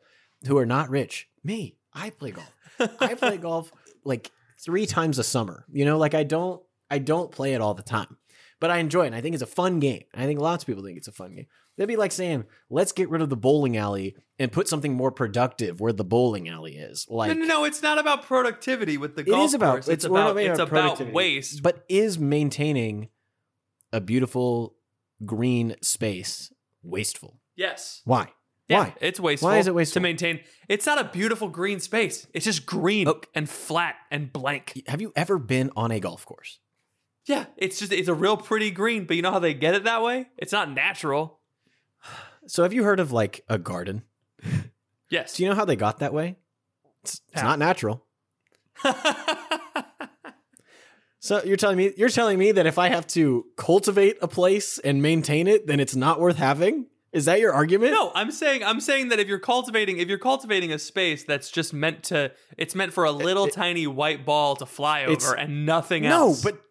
S1: who are not rich me i play golf I play golf like three times a summer. You know, like I don't I don't play it all the time. But I enjoy it. And I think it's a fun game. I think lots of people think it's a fun game. That'd be like saying, let's get rid of the bowling alley and put something more productive where the bowling alley is. Like,
S2: no, no, no, it's not about productivity with the
S1: It
S2: golf
S1: is about-
S2: course. It's,
S1: it's-
S2: about it's
S1: about
S2: about waste.
S1: but is maintaining a beautiful green space wasteful?
S2: yes.
S1: Why?
S2: Yeah,
S1: Why?
S2: It's wasteful.
S1: Why is it wasteful?
S2: to maintain? It's not a beautiful green space. It's just green
S1: Oh.
S2: and flat and blank.
S1: Have you ever been on a golf course?
S2: Yeah, it's just it's a real pretty green. But you know how they get it that way? It's not natural.
S1: So have you heard of like a garden?
S2: Yes.
S1: Do you know how they got that way? It's, it's not natural. So you're telling me you're telling me that if I have to cultivate a place and maintain it, then it's not worth having? Is that your argument?
S2: No, I'm saying I'm saying that if you're cultivating if you're cultivating a space that's just meant to it's meant for a little tiny white ball to fly over and nothing
S1: no,
S2: else.
S1: No, but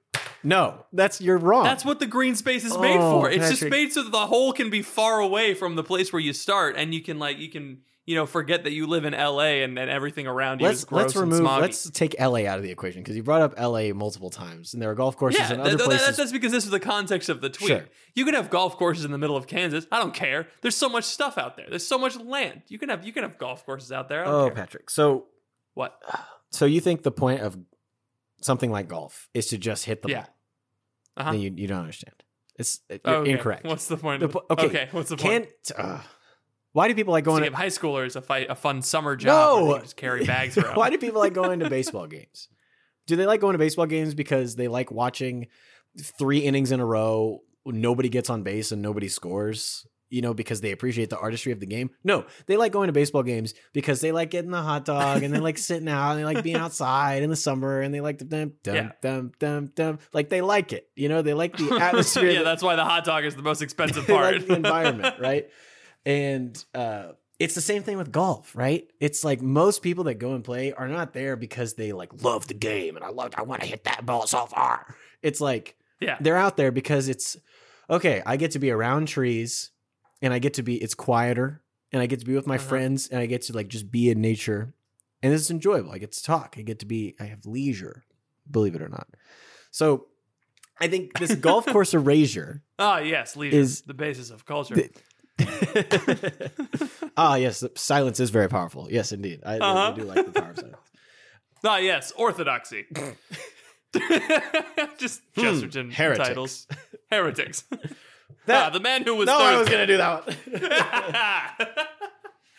S1: no, that's you're wrong.
S2: that's what the green space is made
S1: Oh,
S2: for. It's just made so that the hole can be far away from the place where you start and you can like you can you know forget that you live in LA and, and everything around you
S1: let's
S2: gross
S1: let's remove
S2: and smoggy.
S1: let's take LA out of the equation because you brought up LA multiple times and there are golf courses
S2: yeah,
S1: and other
S2: th-
S1: places.
S2: that's because this is the context of the tweet.
S1: Sure.
S2: You can have golf courses in the middle of Kansas. I don't care. There's so much stuff out there. There's so much land. You can have you can have golf courses out there.
S1: Oh,
S2: care.
S1: Patrick. So
S2: What?
S1: so you think the point of something like golf is to just hit the
S2: Yeah.
S1: ball?
S2: Uh-huh.
S1: Then you you don't understand. It's
S2: Oh, okay.
S1: incorrect.
S2: What's the point?
S1: The
S2: of
S1: po- okay,
S2: What's the point?
S1: Can't. Uh, why do people like going to
S2: high schoolers a fight, a fun summer job.
S1: No!
S2: just carry bags around.
S1: Why do people like going to baseball games? Do they like going to baseball games because they like watching three innings in a row, nobody gets on base and nobody scores? You know, because they appreciate the artistry of the game. No, they like going to baseball games because they like getting the hot dog and they like sitting out and they like being outside in the summer and they like the dum dum
S2: Yeah.
S1: dum dum dum. Like they like it. You know, they like the atmosphere.
S2: yeah,
S1: that-
S2: that's why the hot dog is the most expensive part.
S1: like the environment, right? And uh, it's the same thing with golf, right? It's like most people that go and play are not there because they like love the game and I love I want to hit that ball so far. It's like
S2: yeah,
S1: they're out there because it's okay. I get to be around trees and I get to be it's quieter and I get to be with my
S2: Uh-huh.
S1: friends and I get to like just be in nature and it's enjoyable. I get to talk. I get to be I have leisure, believe it or not. So I think this golf course erasure
S2: Ah, yes, leisure
S1: Is-
S2: the basis of culture.
S1: ah, yes, silence is very powerful. Yes, indeed. I, I
S2: Uh-huh.
S1: do like the power of silence.
S2: ah, yes, orthodoxy. just Chesterton
S1: Hmm, heretics.
S2: titles. Heretics.
S1: That-
S2: ah, the man who was
S1: no, I was going to do that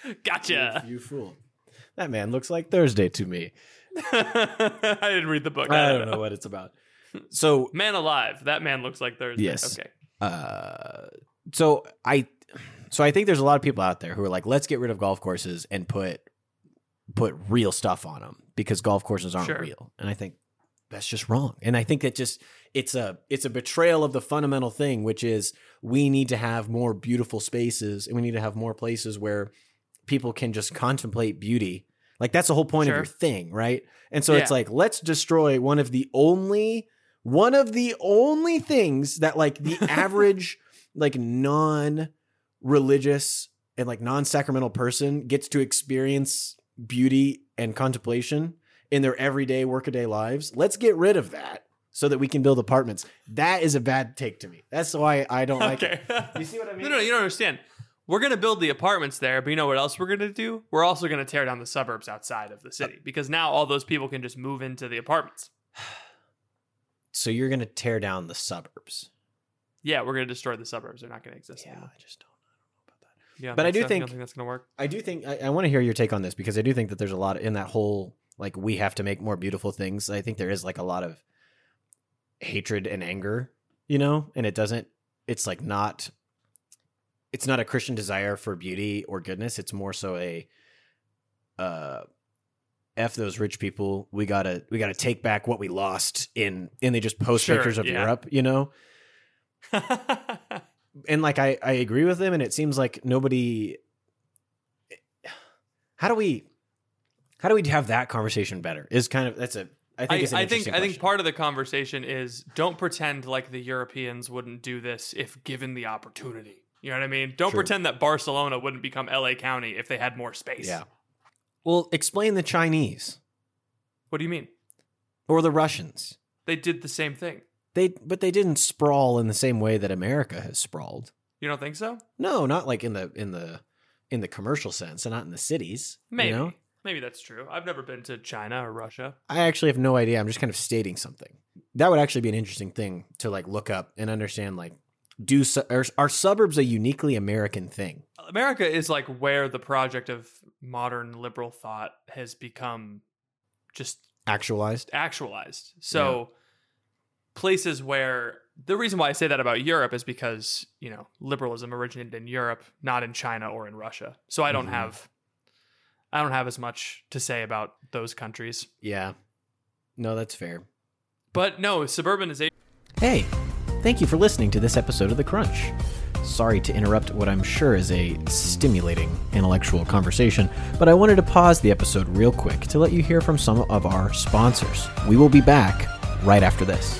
S1: one.
S2: gotcha.
S1: you fool. That man looks like Thursday to me.
S2: I didn't read the book.
S1: I don't know what it's about. So,
S2: Man alive. That man looks like Thursday.
S1: Yes.
S2: Okay.
S1: uh, so I, so I think there's a lot of people out there who are like, let's get rid of golf courses and put put real stuff on them because golf courses aren't
S2: Sure.
S1: real. And I think that's just wrong. And I think that just it's a it's a betrayal of the fundamental thing, which is we need to have more beautiful spaces and we need to have more places where people can just contemplate beauty. Like that's the whole point
S2: Sure.
S1: of your thing, right? And so it's like let's destroy one of the only one of the only things that like the average like non religious and like non sacramental person gets to experience beauty and contemplation in their everyday workaday lives. Let's get rid of that so that we can build apartments. That is a bad take to me. That's why I don't like
S2: okay.
S1: it. You see what I mean?
S2: No, no, you don't understand. We're going to build the apartments there, but you know what else we're going to do? We're also going to tear down the suburbs outside of the city uh, because now all those people can just move into the apartments.
S1: So you're going to tear down the suburbs.
S2: Yeah, we're going to destroy the suburbs. They're not going to exist anymore.
S1: I just don't. I don't know about that.
S2: Yeah,
S1: But I do think-
S2: think that's going to work.
S1: I do think I, I want to hear your take on this because I do think that there's a lot in that whole like we have to make more beautiful things. I think there is like a lot of hatred and anger, you know, and it doesn't. It's like not. It's not a Christian desire for beauty or goodness. It's more so a. Uh, f those rich people. We gotta we gotta take back what we lost in, and they just post
S2: Sure,
S1: pictures of
S2: yeah.
S1: Europe, you know and like I, I agree with them and it seems like nobody how do we how do we have that conversation better is kind of that's a i think
S2: I, I think I think part of the conversation is don't pretend like the Europeans wouldn't do this if given the opportunity. You know what I mean? Don't
S1: True.
S2: pretend that Barcelona wouldn't become LA County if they had more space.
S1: yeah well explain the chinese
S2: What do you mean?
S1: or the russians
S2: They did the same thing.
S1: They but they didn't sprawl in the same way that America has sprawled.
S2: You don't think so?
S1: No, not like in the in the in the commercial sense, and not in the cities. you
S2: Maybe.
S1: know?
S2: Maybe that's true. I've never been to China or Russia.
S1: I actually have no idea. I'm just kind of stating something. That would actually be an interesting thing to like look up and understand. Like, do su- are, are suburbs a uniquely American thing?
S2: America is like where the project of modern liberal thought has become just
S1: Actualized?
S2: actualized. So places where the reason why I say that about Europe is because, you know, liberalism originated in Europe, not in China or in Russia. So I don't
S1: Mhm.
S2: have I don't have as much to say about those countries.
S1: Yeah. No, that's fair.
S2: But no, suburbanization
S1: Hey, thank you for listening to this episode of The Crunch. Sorry to interrupt what I'm sure is a stimulating intellectual conversation, but I wanted to pause the episode real quick to let you hear from some of our sponsors. We will be back right after this.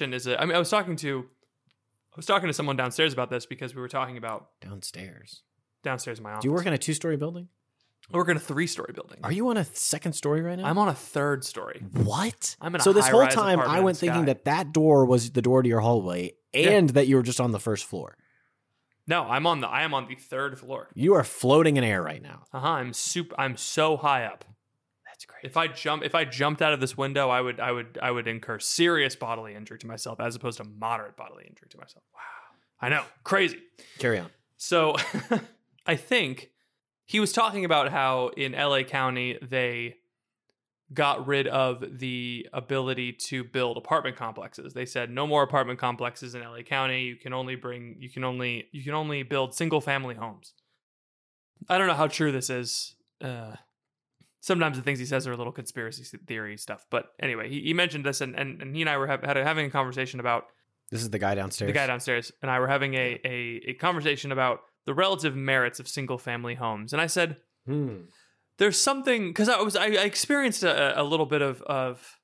S4: Menards.
S2: is a I mean I was talking to I was talking to someone downstairs about this because we were talking about
S1: Downstairs.
S2: downstairs in my office.
S1: Do you work in a two story building?
S2: I work in a three story building.
S1: Are you on a second story right now?
S2: I'm on a third story.
S1: What?
S2: I'm in a
S1: so this whole time I went thinking that that door was the door to your hallway
S2: Yeah.
S1: and that you were just on the first floor.
S2: No, I'm on the I am on the third floor.
S1: You are floating in air right now.
S2: Uh huh. I'm super. I'm so high up.
S1: That's great.
S2: If I jump, if I jumped out of this window, I would, I would, I would incur serious bodily injury to myself, as opposed to moderate bodily injury to myself. Wow. I know, crazy.
S1: Carry on.
S2: So, I think he was talking about how in LA County they got rid of the ability to build apartment complexes. They said no more apartment complexes in LA County. You can only bring you can only you can only build single family homes. I don't know how true this is. Uh, sometimes the things he says are a little conspiracy theory stuff. But anyway, he, he mentioned this, and, and, and he and I were have, had a, having a conversation about
S1: This is the guy downstairs.
S2: the guy downstairs and I were having a, a, a conversation about the relative merits of single family homes. And I said,
S1: Hmm.
S2: there's something because I was I, I experienced a, a little bit of of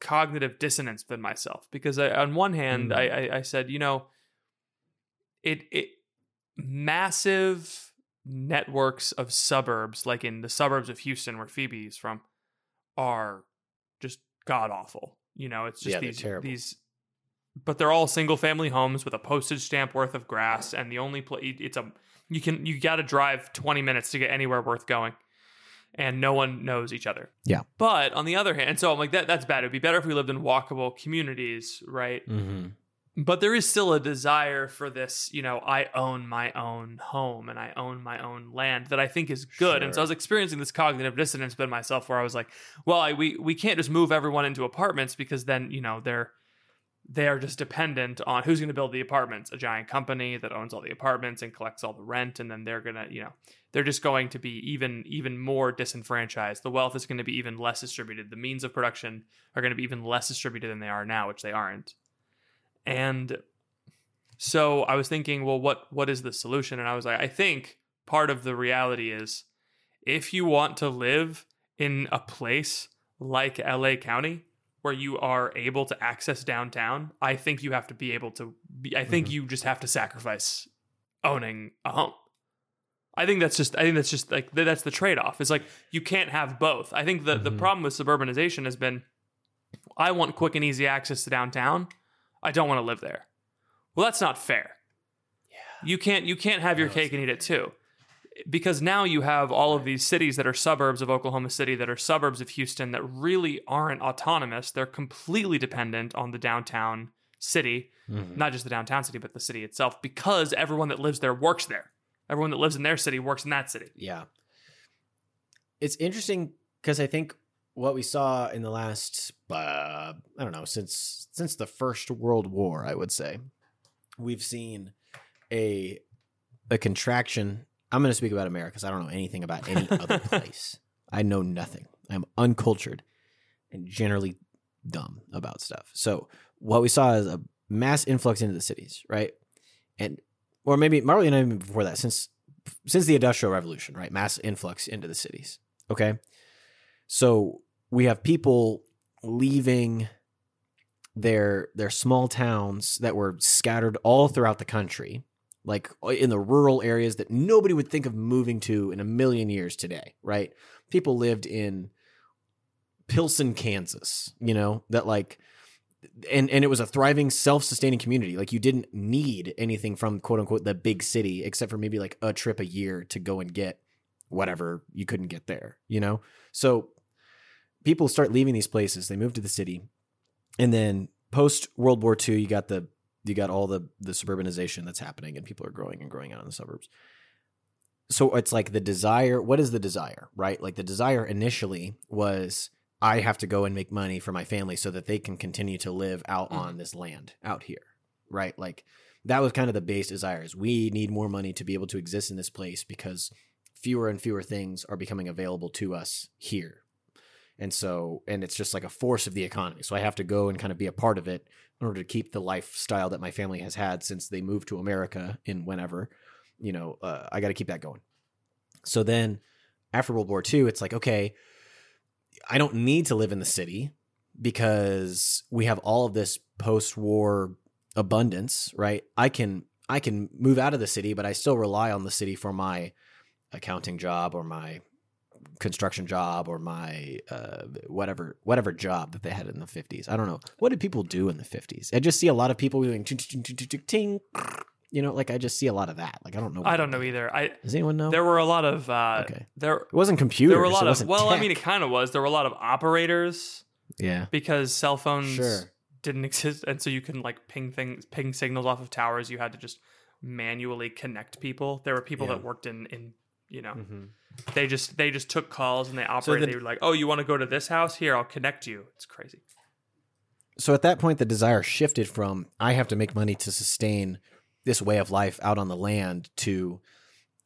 S2: cognitive dissonance within myself because I, on one hand
S1: Mm.
S2: I, I I said you know it it massive networks of suburbs like in the suburbs of Houston where Phoebe is from are just god awful you know? It's just
S1: Yeah,
S2: these these but they're all single family homes with a postage stamp worth of grass and the only place it's a you can you got to drive 20 minutes to get anywhere worth going and no one knows each other.
S1: Yeah.
S2: but on the other hand so i'm like that that's bad. It'd be better if we lived in walkable communities right?
S1: Mm-hmm.
S2: But there is still a desire for this you know i own my own home and i own my own land that i think is good. And so i was experiencing this cognitive dissonance within myself where i was like well I, we we can't just move everyone into apartments because then you know they're they are just dependent on who's going to build the apartments? A giant company that owns all the apartments and collects all the rent and then they're going to you know they're just going to be even even more disenfranchised. The wealth is going to be even less distributed. The means of production are going to be even less distributed than they are now which they aren't and so I was thinking, well, what what is the solution? And I was like, I think part of the reality is if you want to live in a place like LA County where you are able to access downtown, I think you have to be able to be I think you just have to sacrifice owning a home. I think that's just I think that's just like that's the trade-off. It's like you can't have both. I think the the
S1: Mhm.
S2: problem with suburbanization has been I want quick and easy access to downtown. I don't want to live there. Well, that's not fair. Yeah. You can't you can't have your cake and eat it too. Because now you have all of these cities that are suburbs of Oklahoma City that are suburbs of Houston that really aren't autonomous. They're completely dependent on the downtown city,
S1: Mhm.
S2: not just the downtown city, but the city itself because everyone that lives there works there. Everyone that lives in their city works in that city.
S1: Yeah. It's interesting because I think what we saw in the last uh, I don't know since since the First World War, I would say, we've seen a a contraction. I'm going to speak about America because I don't know anything about any other place. I know nothing. I'm uncultured, and generally dumb about stuff. So what we saw is a mass influx into the cities, right? And or maybe probably not even before that, since since the Industrial Revolution, right? Mass influx into the cities. Okay. So we have people leaving their their small towns that were scattered all throughout the country, like uh, in the rural areas that nobody would think of moving to in a million years today, right? People lived in Pilsen, Kansas, you know, that like and and it was a thriving self-sustaining community. Like you didn't need anything from quote unquote the big city except for maybe like a trip a year to go and get whatever you couldn't get there, you know? So people start leaving these places, they move to the city. And then post World War II, you got the you got all the the suburbanization that's happening and people are growing and growing out in the suburbs. So it's like the desire, what is the desire, right? Like the desire initially was I have to go and make money for my family so that they can continue to live out
S2: Mhm.
S1: on this land out here, right? Like that was kind of the base desire is we need more money to be able to exist in this place because fewer and fewer things are becoming available to us here. And so, and it's just like a force of the economy. So I have to go and kind of be a part of it in order to keep the lifestyle that my family has had since they moved to America in whenever, you know, uh, I got to keep that going. So then after World War II, it's like, okay, I don't need to live in the city because we have all of this post-war abundance, right? I can I can move out of the city, but I still rely on the city for my accounting job or my construction job or my uh, whatever whatever job that they had in the 50s. I don't know. What did people do in the 50s? I just see a lot of people doing ting, ting, ting, ting, you know, like I just see a lot of that. Like I don't know.
S2: I don't know either. I
S1: Does anyone know?
S2: there were a lot of uh,
S1: Okay.
S2: there
S1: it wasn't computers.
S2: there were a lot of well, I mean, it kind of was. There were a lot of operators
S1: yeah.
S2: because cell phones
S1: Sure.
S2: didn't exist, and so you can like ping things, ping signals off of towers. You had to just manually connect people. There were people
S1: Yeah.
S2: that worked in in you know
S1: Mhm.
S2: They just they just took calls and they operated.
S1: the-
S2: they were like, oh, you want to go to this house? Here, I'll connect you. It's crazy.
S1: so at that point the desire shifted from i have to make money to sustain this way of life out on the land to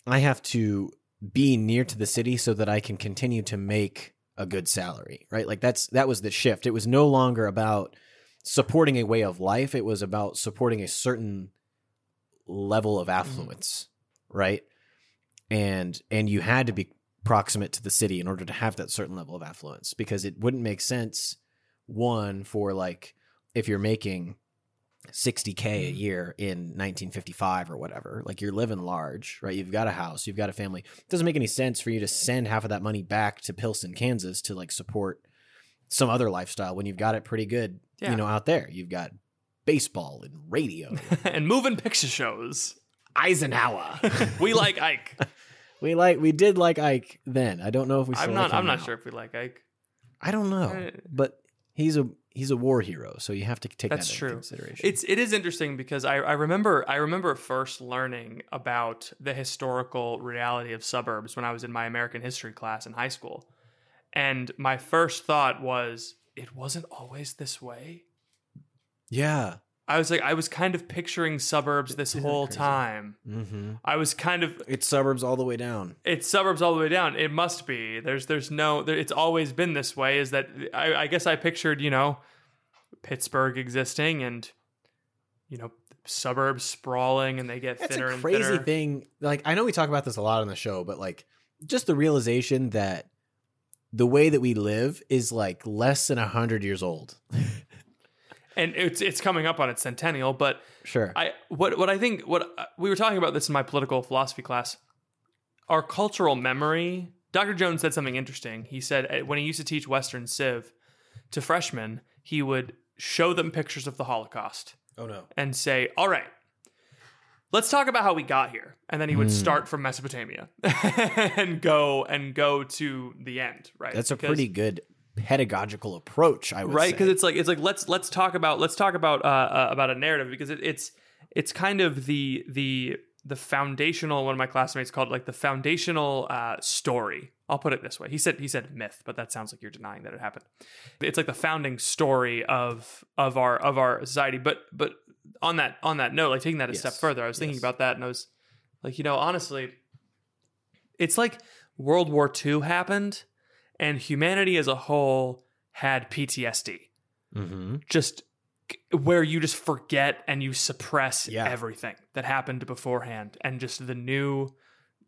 S1: i have to be near to the city so that i can continue to make a good salary right like that's that was the shift it was no longer about supporting a way of life it was about supporting a certain level of mm-hmm. affluence right and and you had to be proximate to the city in order to have that certain level of affluence because it wouldn't make sense one for like if you're making 60k a mm. year in 1955 or whatever like you're living large right you've got a house you've got a family it doesn't make any sense for you to send half of that money back to pilsen kansas to like support some other lifestyle when you've got it pretty good
S2: Yeah.
S1: you know out there you've got baseball and radio
S2: and moving picture shows.
S1: eisenhower
S2: We like Ike.
S1: we like we did like ike then i don't know if we still
S2: I'm
S1: like
S2: not.
S1: him
S2: I'm not
S1: now.
S2: sure if we like Ike.
S1: i don't know
S2: Uh,
S1: but he's a he's a war hero so you have to take
S2: That's
S1: that into
S2: true.
S1: consideration
S2: It's it is interesting because I, I remember I remember first learning about the historical reality of suburbs when I was in my American history class in high school. And my first thought was it wasn't always this way.
S1: yeah
S2: I was like I was kind of picturing suburbs this whole
S1: crazy?
S2: time.
S1: mm-hmm.
S2: I was kind of
S1: It's suburbs all the way down.
S2: it's suburbs all the way down. It must be. There's there's no. There, it's always been this way. Is that I, I guess I pictured you know Pittsburgh existing and you know suburbs sprawling and they get
S1: That's
S2: thinner
S1: a
S2: and
S1: crazy
S2: thinner.
S1: thing. Like I know we talk about this a lot on the show, but like just the realization that the way that we live is like less than a hundred years old.
S2: And it's it's coming up on its centennial. But
S1: Sure.
S2: I what what I think what uh, we were talking about this in my political philosophy class. Our cultural memory. Dr. Jones said something interesting. He said uh, when he used to teach Western Civ to freshmen, he would show them pictures of the Holocaust.
S1: oh no.
S2: and say, "All right, let's talk about how we got here." And then he would start from Mesopotamia and go and go to the end. Right.
S1: That's a
S2: Because-
S1: pretty good pedagogical approach. I would
S2: right because it's like it's like let's let's talk about let's talk about uh, uh about a narrative because it, it's it's kind of the the the foundational one of my classmates called it like the foundational uh story. I'll put it this way. He said he said myth but that sounds like you're denying that it happened. It's like the founding story of of our of our society. But but on that on that note like taking that a step further i was thinking
S1: Yes.
S2: about that and i was like you know honestly it's like world war ii happened and humanity as a whole had PTSD.
S1: Mm-hmm.
S2: Just where you just forget and you suppress
S1: Yeah.
S2: everything that happened beforehand and just the new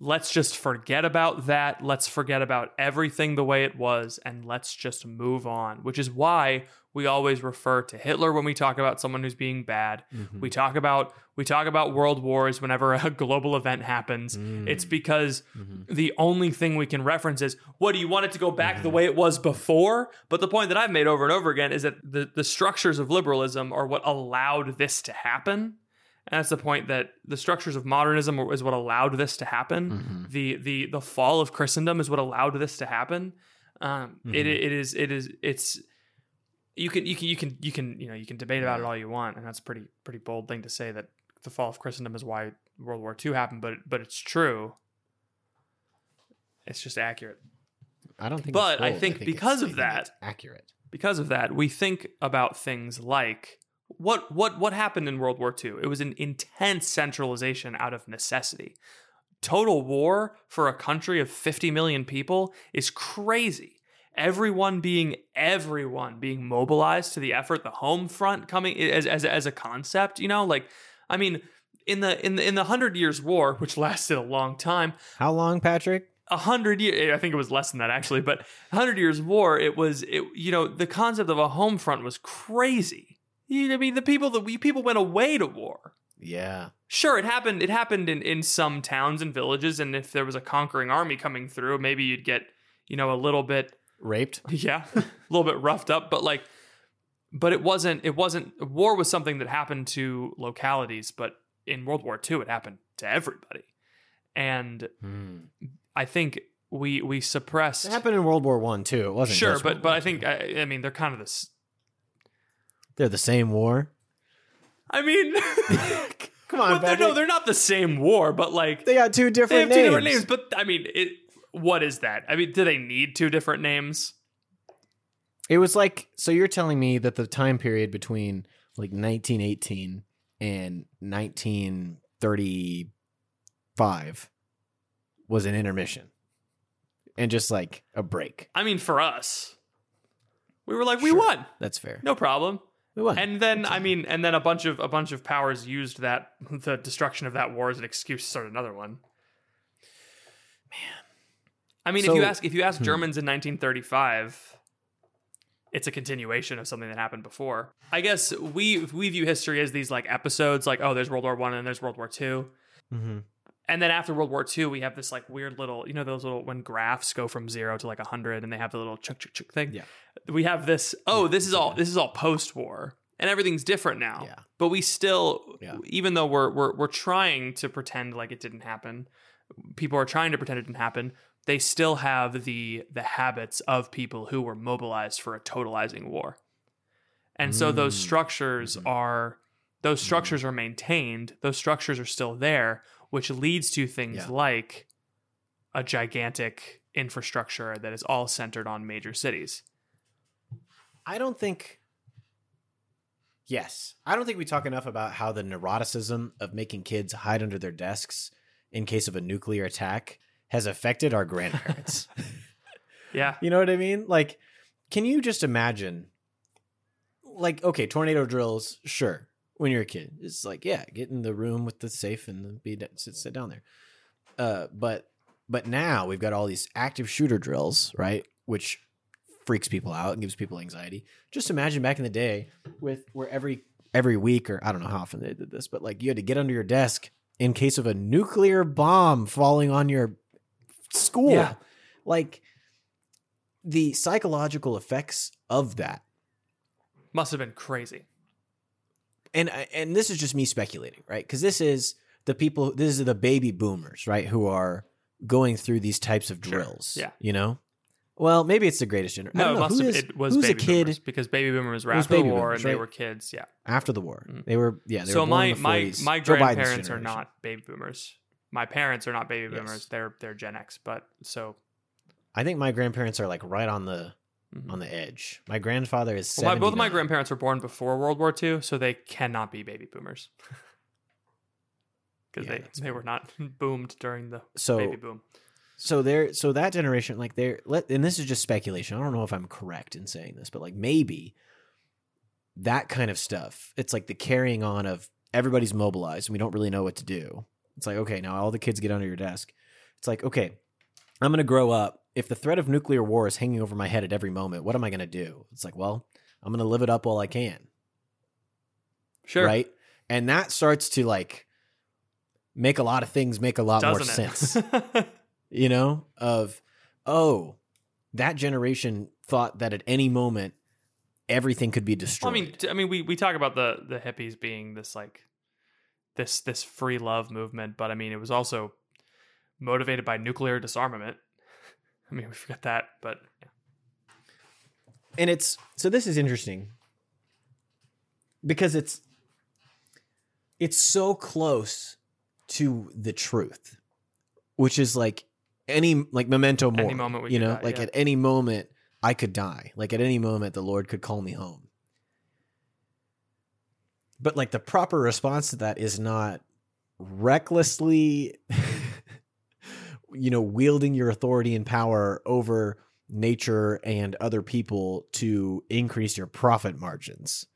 S2: let's just forget about that let's forget about everything the way it was and let's just move on which is why we always refer to Hitler when we talk about someone who's being bad
S1: Mm-hmm.
S2: we talk about we talk about world wars whenever a global event happens
S1: Mm.
S2: it's because
S1: Mm-hmm.
S2: the only thing we can reference is what do you want it to go back the way it was before but the point that i've made over and over again is that the, the structures of liberalism are what allowed this to happen and that's the point that the structures of modernism is what allowed this to happen
S1: Mm-hmm.
S2: the the the fall of christendom is what allowed this to happen um it,
S1: Mm-hmm.
S2: it is it is it's you can you can you can you can you know you can debate about it all you want and that's a pretty pretty bold thing to say that the fall of christendom is why world war ii happened but but it's true it's just accurate
S1: I don't think.
S2: But I
S1: bold.
S2: think because of that-
S1: accurate.
S2: because of that we think about things like what what what happened in world war ii it was an intense centralization out of necessity total war for a country of 50 million people is crazy everyone being everyone being mobilized to the effort the home front coming as as, as a concept you know like i mean in the in the in the 100 years war which lasted a long time
S1: How long, Patrick?
S2: a hundred years. I think it was less than that actually, but a hundred years war. It was, it, you know, the concept of a home front was crazy. I mean, the people that we people went away to war.
S1: Yeah.
S2: Sure, it happened. It happened in in some towns and villages, and if there was a conquering army coming through, maybe you'd get, you know, a little bit,
S1: Raped.
S2: yeah, a little bit roughed up. But like, but it wasn't. It wasn't. War was something that happened to localities, but in World War II, it happened to everybody, and
S1: Hmm.
S2: I think we we suppressed.
S1: It happened in World War One too. It wasn't
S2: Sure, but but I think I, I mean they're kind of this.
S1: They're the same war.
S2: I mean,
S1: Come on,
S2: well, they're, no, they're not the same war, but like
S1: They got two
S2: they
S1: different
S2: have
S1: names.
S2: two different names. But I mean, it. What is that? I mean, do they need two different names?
S1: It was like so. You're telling me that the time period between like 1918 and 1935 was an intermission, and just like a break.
S2: I mean, for us, we were like, we
S1: Sure.
S2: won,
S1: That's fair.
S2: no problem. And then I mean, and then a bunch of a bunch of powers used that the destruction of that war as an excuse to start another one. Man, I mean, if you ask if you ask
S1: hmm.
S2: Germans in 1935, it's a continuation of something that happened before. I guess we we view history as these like episodes, like oh, there's World War One and there's World War 2
S1: hmm
S2: and then after World War II, we have this like weird little, you know, those little when graphs go from zero to like hundred, and they have the little chuk chuk chuk thing.
S1: Yeah.
S2: we have this. Oh, this is all. This is all post war, and everything's different now.
S1: Yeah.
S2: but we still,
S1: Yeah.
S2: even though we're we're we're trying to pretend like it didn't happen, people are trying to pretend it didn't happen. They still have the the habits of people who were mobilized for a totalizing war, and so those
S1: Mm.
S2: structures
S1: Mhm.
S2: are those structures are maintained. Those structures are still there, which leads to things
S1: Yeah.
S2: like a gigantic infrastructure that is all centered on major cities.
S1: I don't think. Yes, I don't think we talk enough about how the neuroticism of making kids hide under their desks in case of a nuclear attack has affected our grandparents.
S2: Yeah.
S1: You know what I mean? Like, can you just imagine? Like, okay, tornado drills, sure. When you're a kid, it's like, yeah, get in the room with the safe and be sit, sit down there. Uh, but but now we've got all these active shooter drills, right? Which freaks people out and gives people anxiety. Just imagine back in the day with where every every week or I don't know how often they did this, but like you had to get under your desk in case of a nuclear bomb falling on your school.
S2: Yeah.
S1: Like the psychological effects of that.
S2: Must have been crazy.
S1: And and this is just me speculating, right? Cuz this is the people this is the baby boomers, right, who are going through these types of
S2: Sure.
S1: drills.
S2: Yeah.
S1: You know? Well, maybe it's the greatest generation.
S2: No, it have,
S1: is-
S2: it was
S1: who's
S2: baby
S1: a kid
S2: boomers because baby boomers were after the war
S1: boomers,
S2: and they
S1: right?
S2: were kids. Yeah.
S1: after the war.
S2: Mhm.
S1: They were yeah, they
S2: so
S1: were born
S2: my
S1: the
S2: my
S1: 40s.
S2: my grandparents are not baby boomers. My parents are not baby
S1: Yes.
S2: boomers. They're they're Gen X. But so
S1: I think my grandparents are like right on the
S2: Mhm.
S1: on the edge. My grandfather is
S2: well, my, both of my grandparents were born before World War II, so they cannot be baby boomers because
S1: Yeah,
S2: they they were not boomed during the
S1: So
S2: baby boom.
S1: so there so that generation like they're let and this is just speculation i don't know if i'm correct in saying this but like maybe that kind of stuff it's like the carrying on of everybody's mobilized and we don't really know what to do it's like okay now all the kids get under your desk it's like okay i'm going to grow up if the threat of nuclear war is hanging over my head at every moment what am i going to do it's like well i'm going to live it up while i can
S2: Sure.
S1: right and that starts to like make a lot of things make a lot more
S2: Doesn't it?
S1: sense you know of oh that generation thought that at any moment everything could be
S2: Well,
S1: destroyed
S2: I mean, I mean, we we talk about the the hippies being this like this this free love movement, but I mean, it was also motivated by nuclear disarmament. I mean, we forget that, but yeah.
S1: and it's so this is interesting because it's it's so close to the truth which is like any like memento mori
S2: Any moment we
S1: you know
S2: die,
S1: like
S2: yeah.
S1: at any moment i could die like at any moment the lord could call me home but like the proper response to that is not recklessly you know wielding your authority and power over nature and other people to increase your profit margins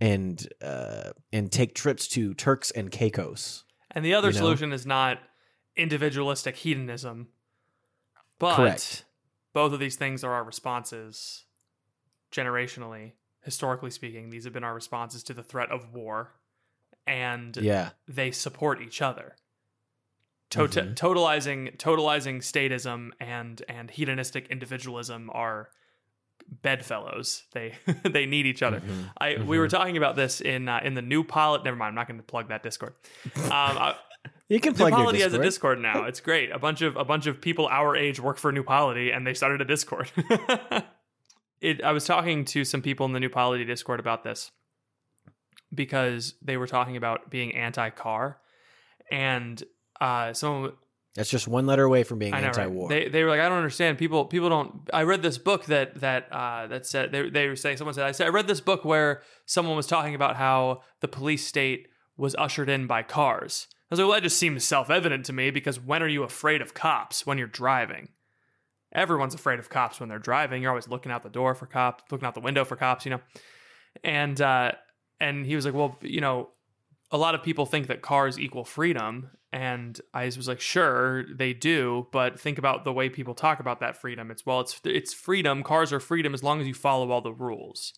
S1: and uh and take trips to Turks and Caicos.
S2: And the other
S1: You know?
S2: solution is not individualistic hedonism, but
S1: Correct.
S2: both of these things are our responses generationally, historically speaking. These have been our responses to the threat of war, and
S1: Yeah.
S2: they support each other. Tot-
S1: Mhm.
S2: Totalizing, totalizing statism and and hedonistic individualism are bedfellows. They they need each other.
S1: Mhm.
S2: I we were talking about this in uh, in the new polit. Never mind. I'm not going to plug that Discord. Um, I,
S1: You can
S2: New
S1: plug your
S2: Polity has a
S1: Discord.
S2: Discord now. It's great. A bunch of a bunch of people our age work for New Polity, and they started a Discord. it. I was talking to some people in the New Polity Discord about this because they were talking about being anti-car, and uh, someone
S1: That's just one letter away from being
S2: know,
S1: anti-war.
S2: They they were like, I don't understand. People people don't. I read this book that that uh, that said they they were saying someone said I said I read this book where someone was talking about how the police state was ushered in by cars. I was like, well, that just seems self evident to me because when are you afraid of cops when you're driving? Everyone's afraid of cops when they're driving. You're always looking out the door for cops, looking out the window for cops, you know. And uh, and he was like, well, you know, a lot of people think that cars equal freedom and i was like sure they do but think about the way people talk about that freedom. It's well it's it's freedom. Cars are freedom as long as you follow all the rules.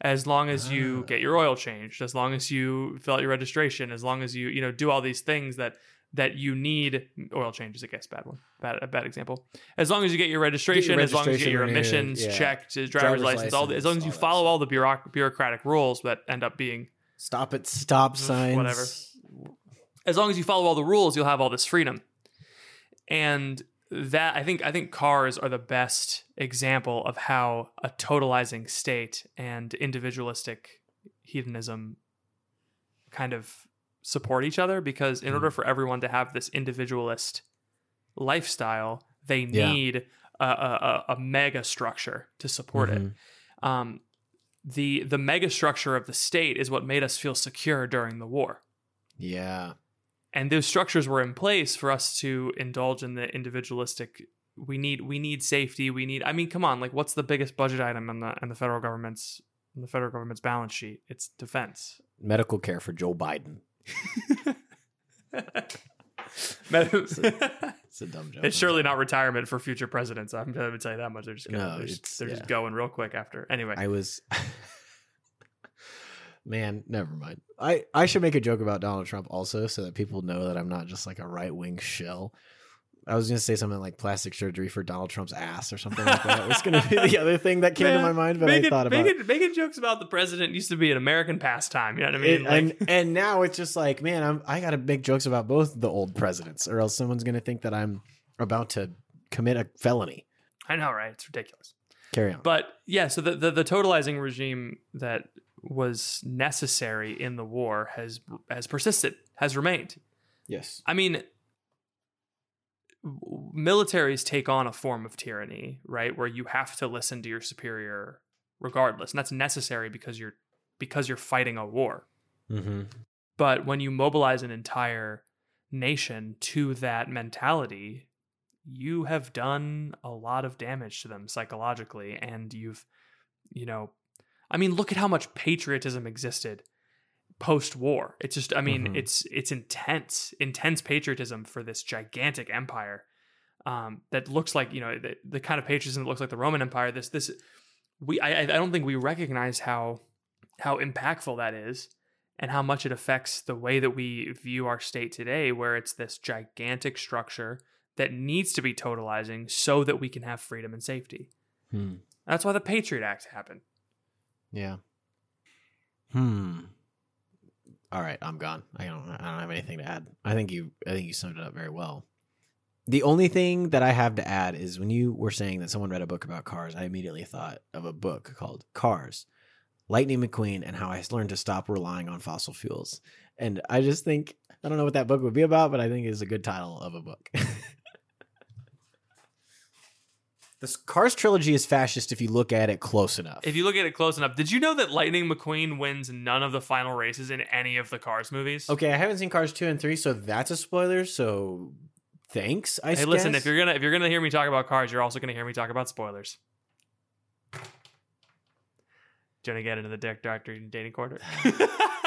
S2: As long as you ah. get your oil changed as long as you fill out your registration as long as you you know do all these things that that you need oil changes i guess bad one bad a bad example. As long as you get your registration, as long as you get
S1: registration
S2: your
S1: renewed,
S2: emissions
S1: yeah.
S2: checked driver's,
S1: Driver's
S2: license, all the, as long as you follow all the bureauc- bureaucratic rules that end up being
S1: Stop at stop signs.
S2: whatever. As long as you follow all the rules, you'll have all this freedom. And that I think I think cars are the best example of how a totalizing state and individualistic hedonism kind of support each other because in order for everyone to have this individualist lifestyle, they
S1: Yeah.
S2: need a, a, a, a mega structure to support it. Um, the the mega structure of the state is what made us feel secure during the war
S1: Yeah.
S2: and those structures were in place for us to indulge in the individualistic we need we need safety we need i mean come on like what's the biggest budget item in the in the federal government's in the federal government's balance sheet it's defense
S1: Medical care for Joe Biden.
S2: it's
S1: It's a dumb joke.
S2: It's surely not retirement for future presidents i'm gonna tell you that much they're just gonna,
S1: No,
S2: they're, just, they're
S1: yeah.
S2: just going real quick after anyway
S1: I was Man, never mind. I I should make a joke about Donald Trump also so that people know that I'm not just like a right-wing shill. I was going to say something like plastic surgery for Donald Trump's ass or something like that. It's going to be the other thing that came to my mind, but
S2: making,
S1: I thought about
S2: making, making jokes about the president used to be an american pastime you know what i
S1: it.
S2: mean Like-
S1: and and now it's just like, man, I'm I got to make jokes about both the old presidents or else someone's going to think that I'm about to commit a felony.
S2: i know right it's ridiculous
S1: Carry on.
S2: But yeah, so the, the the totalizing regime that was necessary in the war has has persisted, has remained.
S1: yes.
S2: I mean, militaries take on a form of tyranny, right, where you have to listen to your superior regardless, and that's necessary because you're because you're fighting a war.
S1: Mhm.
S2: But when you mobilize an entire nation to that mentality, you have done a lot of damage to them psychologically and you've you know I mean look at how much patriotism existed post war. It's just I mean
S1: Mhm.
S2: it's it's intense intense patriotism for this gigantic empire um, that looks like you know the, the kind of patriotism that looks like the Roman Empire. This this we I I don't think we recognize how how impactful that is and how much it affects the way that we view our state today, where it's this gigantic structure that needs to be totalizing so that we can have freedom and safety.
S1: Hmm.
S2: That's why the Patriot Act happened.
S1: Yeah. Hmm. All right, I'm gone. I don't. I don't have anything to add. I think you. I think you summed it up very well. The only thing that I have to add is when you were saying that someone read a book about cars, I immediately thought of a book called Cars, Lightning McQueen, and how I learned to stop relying on fossil fuels. And I just think I don't know what that book would be about, but I think it's a good title of a book. this Cars trilogy is fascist if you look at it close enough.
S2: If you look at it close enough, did you know that Lightning McQueen wins none of the final races in any of the Cars movies?
S1: Okay, I haven't seen Cars two and three, so that's a spoiler. So thanks. I
S2: Hey, listen, if you're gonna if you're gonna hear me talk about cars, you're also gonna hear me talk about spoilers. Do you want to get into the Dick Doctor dating corner?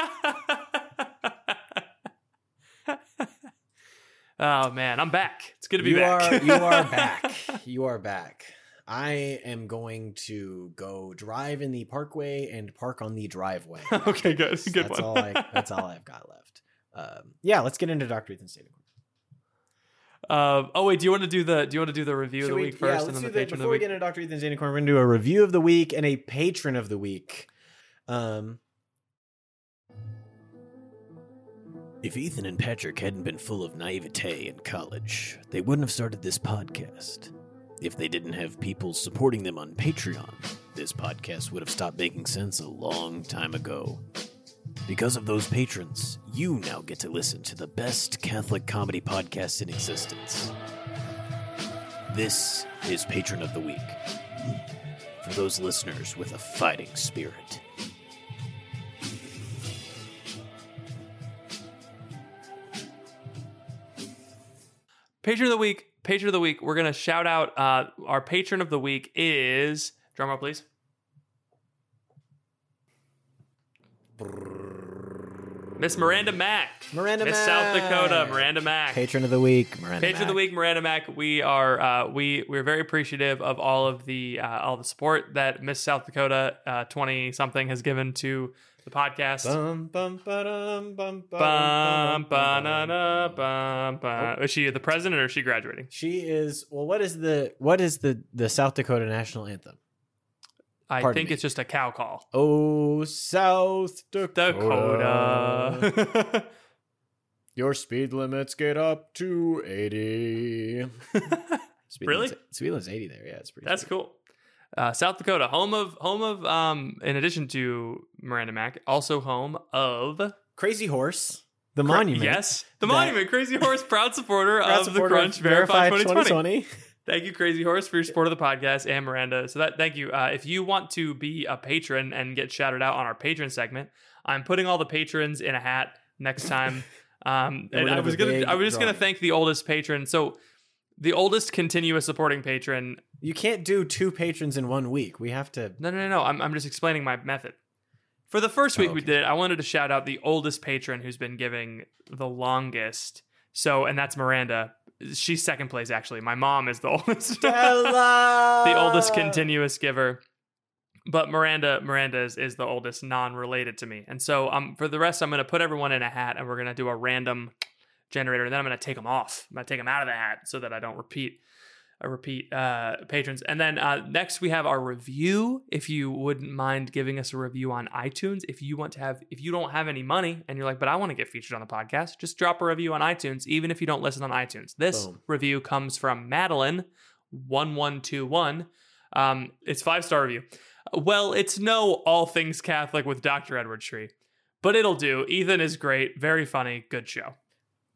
S2: oh man, I'm back. It's good to be
S1: you
S2: back.
S1: are you are back. You are back. I am going to go drive in the parkway and park on the driveway.
S2: okay, good,
S1: That's-
S2: good
S1: that's
S2: one.
S1: all I. That's all I've got left. Um, yeah, let's get into Doctor Ethan's State.
S2: Uh, oh wait, do you want to do the do you want to do the review of the
S1: we-
S2: week
S1: yeah,
S2: first,
S1: let's
S2: and then the
S1: the-
S2: patron of the week?
S1: Before we get into Doctor Ethan's Dating we're gonna do a review of the week and a patron of the week. Um, if Ethan and Patrick hadn't been full of naivete in college, they wouldn't have started this podcast. If they didn't have people supporting them on Patreon, this podcast would have stopped making sense a long time ago. Because of those patrons, you now get to listen to the best Catholic comedy podcast in existence. This is Patron of the Week. For those listeners with a fighting spirit.
S2: Patron of the week. Patron of the week. We're gonna shout out. Uh, our patron of the week is drumroll, please. Miss Miranda Mack.
S1: Miranda Mack.
S2: Miss South Dakota. Miranda Mack.
S1: Patron of the Week, Miranda.
S2: Patron of the
S1: Mack.
S2: week, Miranda Mack. We are uh, we we're very appreciative of all of the uh, all the support that Miss South Dakota twenty something has given to the podcast.
S1: Bum, bum, ba-dum, bum,
S2: Bum, ba-na-na,
S1: bum.
S2: bum, bum. Oh. Is she the president or is she graduating?
S1: She is well. What is the what is the the South Dakota national anthem?
S2: I
S1: Pardon
S2: think
S1: me.
S2: it's just a cow call.
S1: Oh, South Dakota.
S2: Dakota.
S1: Your speed limits get up to eighty. Speed
S2: Really?
S1: Limit's, speed limit's eighty there. Yeah, it's pretty.
S2: That's cool. Uh, South Dakota, home of home of um in addition to Miranda Mack, also home of
S1: Crazy Horse, the monument.
S2: Yes, the
S1: that-
S2: monument. Crazy Horse, proud supporter
S1: Proud
S2: of
S1: supporter
S2: the Crunch Verified 2020. Thank you, Crazy Horse, for your support of the podcast and Miranda. So that thank you. Uh, if you want to be a patron and get shouted out on our patron segment, I'm putting all the patrons in a hat next time. Um, and I was gonna I was just gonna thank the oldest patron. So the oldest continuous supporting patron.
S1: You can't do two patrons in one week. We have to.
S2: No, no, no, no. I'm I'm just explaining my method. For the first week
S1: Oh,
S2: we did it, I wanted to shout out the oldest patron who's been giving the longest. So, and that's Miranda. She's second place actually. My mom is the oldest. The oldest continuous giver. But Miranda, Miranda is, is the oldest non-related to me, and so um for the rest, I'm gonna put everyone in a hat, and we're gonna do a random generator, and then I'm gonna take them off. I'm gonna take them out of the hat so that I don't repeat, uh, repeat uh, patrons. And then uh, next we have our review. If you wouldn't mind giving us a review on iTunes, if you want to have, if you don't have any money and you're like, but I want to get featured on the podcast, just drop a review on iTunes, even if you don't listen on iTunes. This
S1: Boom.
S2: review comes from Madeline one one two one. Um, it's five star review. Well, it's no all things Catholic with Dr. Edward Sri, but it'll do. Ethan is great, very funny, good show.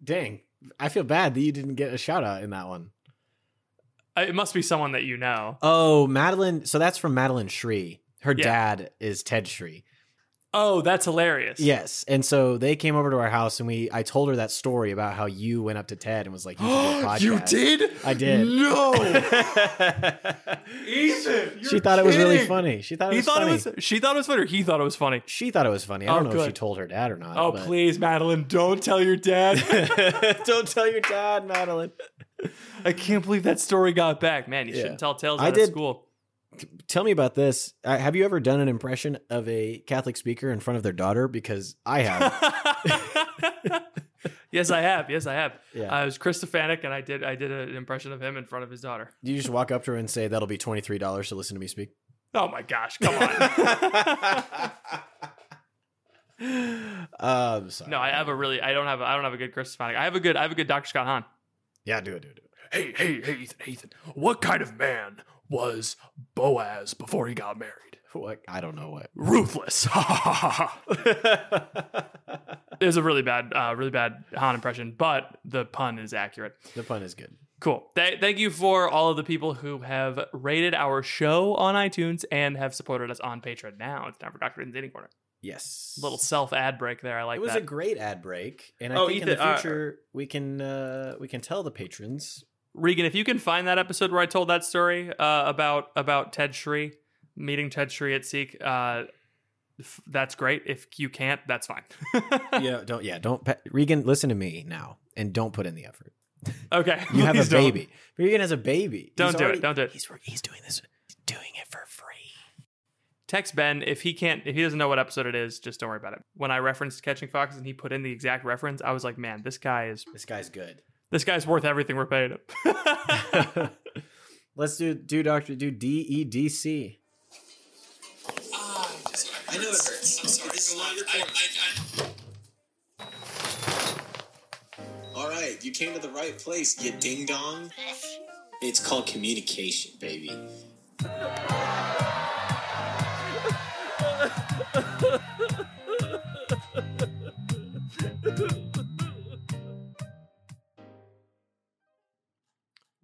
S1: Dang, I feel bad that you didn't get a shout out in that one.
S2: Uh, It must be someone that you know.
S1: Oh, Madeline. So that's from Madeline Sri. Her
S2: Yeah.
S1: dad is Ted Sri.
S2: Oh, that's hilarious.
S1: Yes, and so they came over to our house, and we I told her that story about how you went up to Ted and was like, "You, should do a
S2: you did?
S1: I did.
S2: No. Ethan,
S1: she thought it was really funny. She thought it
S2: He
S1: was
S2: thought
S1: funny.
S2: it was. She thought it was funny. Or he thought it was funny.
S1: She thought it was funny. I
S2: Oh,
S1: don't know if she
S2: good.
S1: told her dad or not.
S2: Oh,
S1: but-
S2: please, Madeline, don't tell your dad.
S1: don't tell your dad, Madeline.
S2: I can't believe that story got back. Man, you
S1: Yeah.
S2: shouldn't tell tales
S1: I
S2: out
S1: did-
S2: of school.
S1: Tell me about this. Have you ever done an impression of a Catholic speaker in front of their daughter? Because I have.
S2: yes, I have. Yes, I have.
S1: Yeah.
S2: I was Chris Stefanick, and I did I did an impression of him in front of his daughter.
S1: you just walk up to her and say, "That'll be twenty three dollars to listen to me speak."
S2: Oh my gosh, come on.
S1: Um, sorry.
S2: no, I have a really I don't have a, I don't have a good Chris Stefanick. I have a good I have a good Dr. Scott Hahn.
S1: Yeah, do it, do it, do it.
S8: Hey, hey, hey, Ethan, Ethan. What kind of man was Boaz before he got married?
S1: What? I don't know what.
S8: Ruthless. Ha ha ha ha.
S2: It was a really bad uh, really bad Han impression, but the pun is accurate.
S1: The pun is good.
S2: Cool. Th- thank you for all of the people who have rated our show on iTunes and have supported us on Patreon. Now it's time for Dr. Ethan's Dating Corner.
S1: Yes.
S2: Little self ad break there. I like
S1: it was
S2: that.
S1: a great ad break, and I
S2: Oh,
S1: think in
S2: Ethan,
S1: the
S2: uh,
S1: future we can uh, we can tell the patrons.
S2: Regan, if you can find that episode where I told that story uh, about about Ted Sri meeting Ted Sri at Seek, uh, f- that's great. If you can't, that's fine.
S1: yeah, don't yeah, don't pa- Regan. Listen to me now, and don't put in the effort.
S2: Okay,
S1: You have a
S2: please don't.
S1: baby. Regan has a baby.
S2: Don't
S1: He's
S2: do
S1: already-
S2: it. Don't do it.
S1: He's he's doing this. He's doing it for free.
S2: Text Ben if he can't if he doesn't know what episode it is. Just don't worry about it. When I referenced Catching Foxes and he put in the exact reference, I was like, man, this guy is
S1: This guy's good.
S2: This guy's worth everything we're paying him.
S1: Let's do do Doctor do D E D C.
S9: I know it hurts. I'm sorry. It's not your All right, you came to the right place, you ding dong. It's called communication, baby.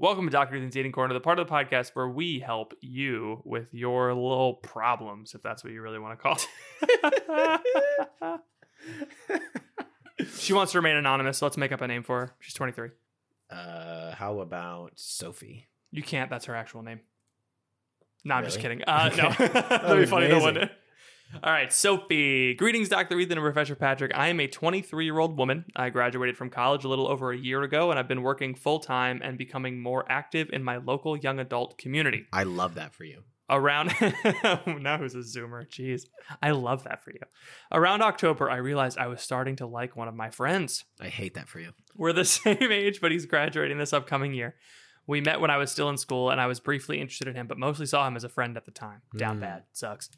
S2: Welcome to Dr. Ethan's Dating Corner, the part of the podcast where we help you with your little problems, if that's what you really want to call it. she wants to remain anonymous, so let's make up a name for her. She's 23.
S1: Uh, how about Sophie?
S2: You can't, that's her actual name. No, I'm just kidding. Uh, no, that'd be funny. No
S1: amazing.
S2: one. All right, Sophie. Greetings, Dr. Ethan and Professor Patrick. I am a 23 year old woman. I graduated from college a little over a year ago, and I've been working full time and becoming more active in my local young adult community.
S1: I love that for you.
S2: Around now, who's a Zoomer? Jeez, I love that for you. Around October, I realized I was starting to like one of my friends.
S1: I hate that for you.
S2: We're the same age, but he's graduating this upcoming year. We met when I was still in school, and I was briefly interested in him, but mostly saw him as a friend at the time. Down
S1: Mm.
S2: bad, sucks.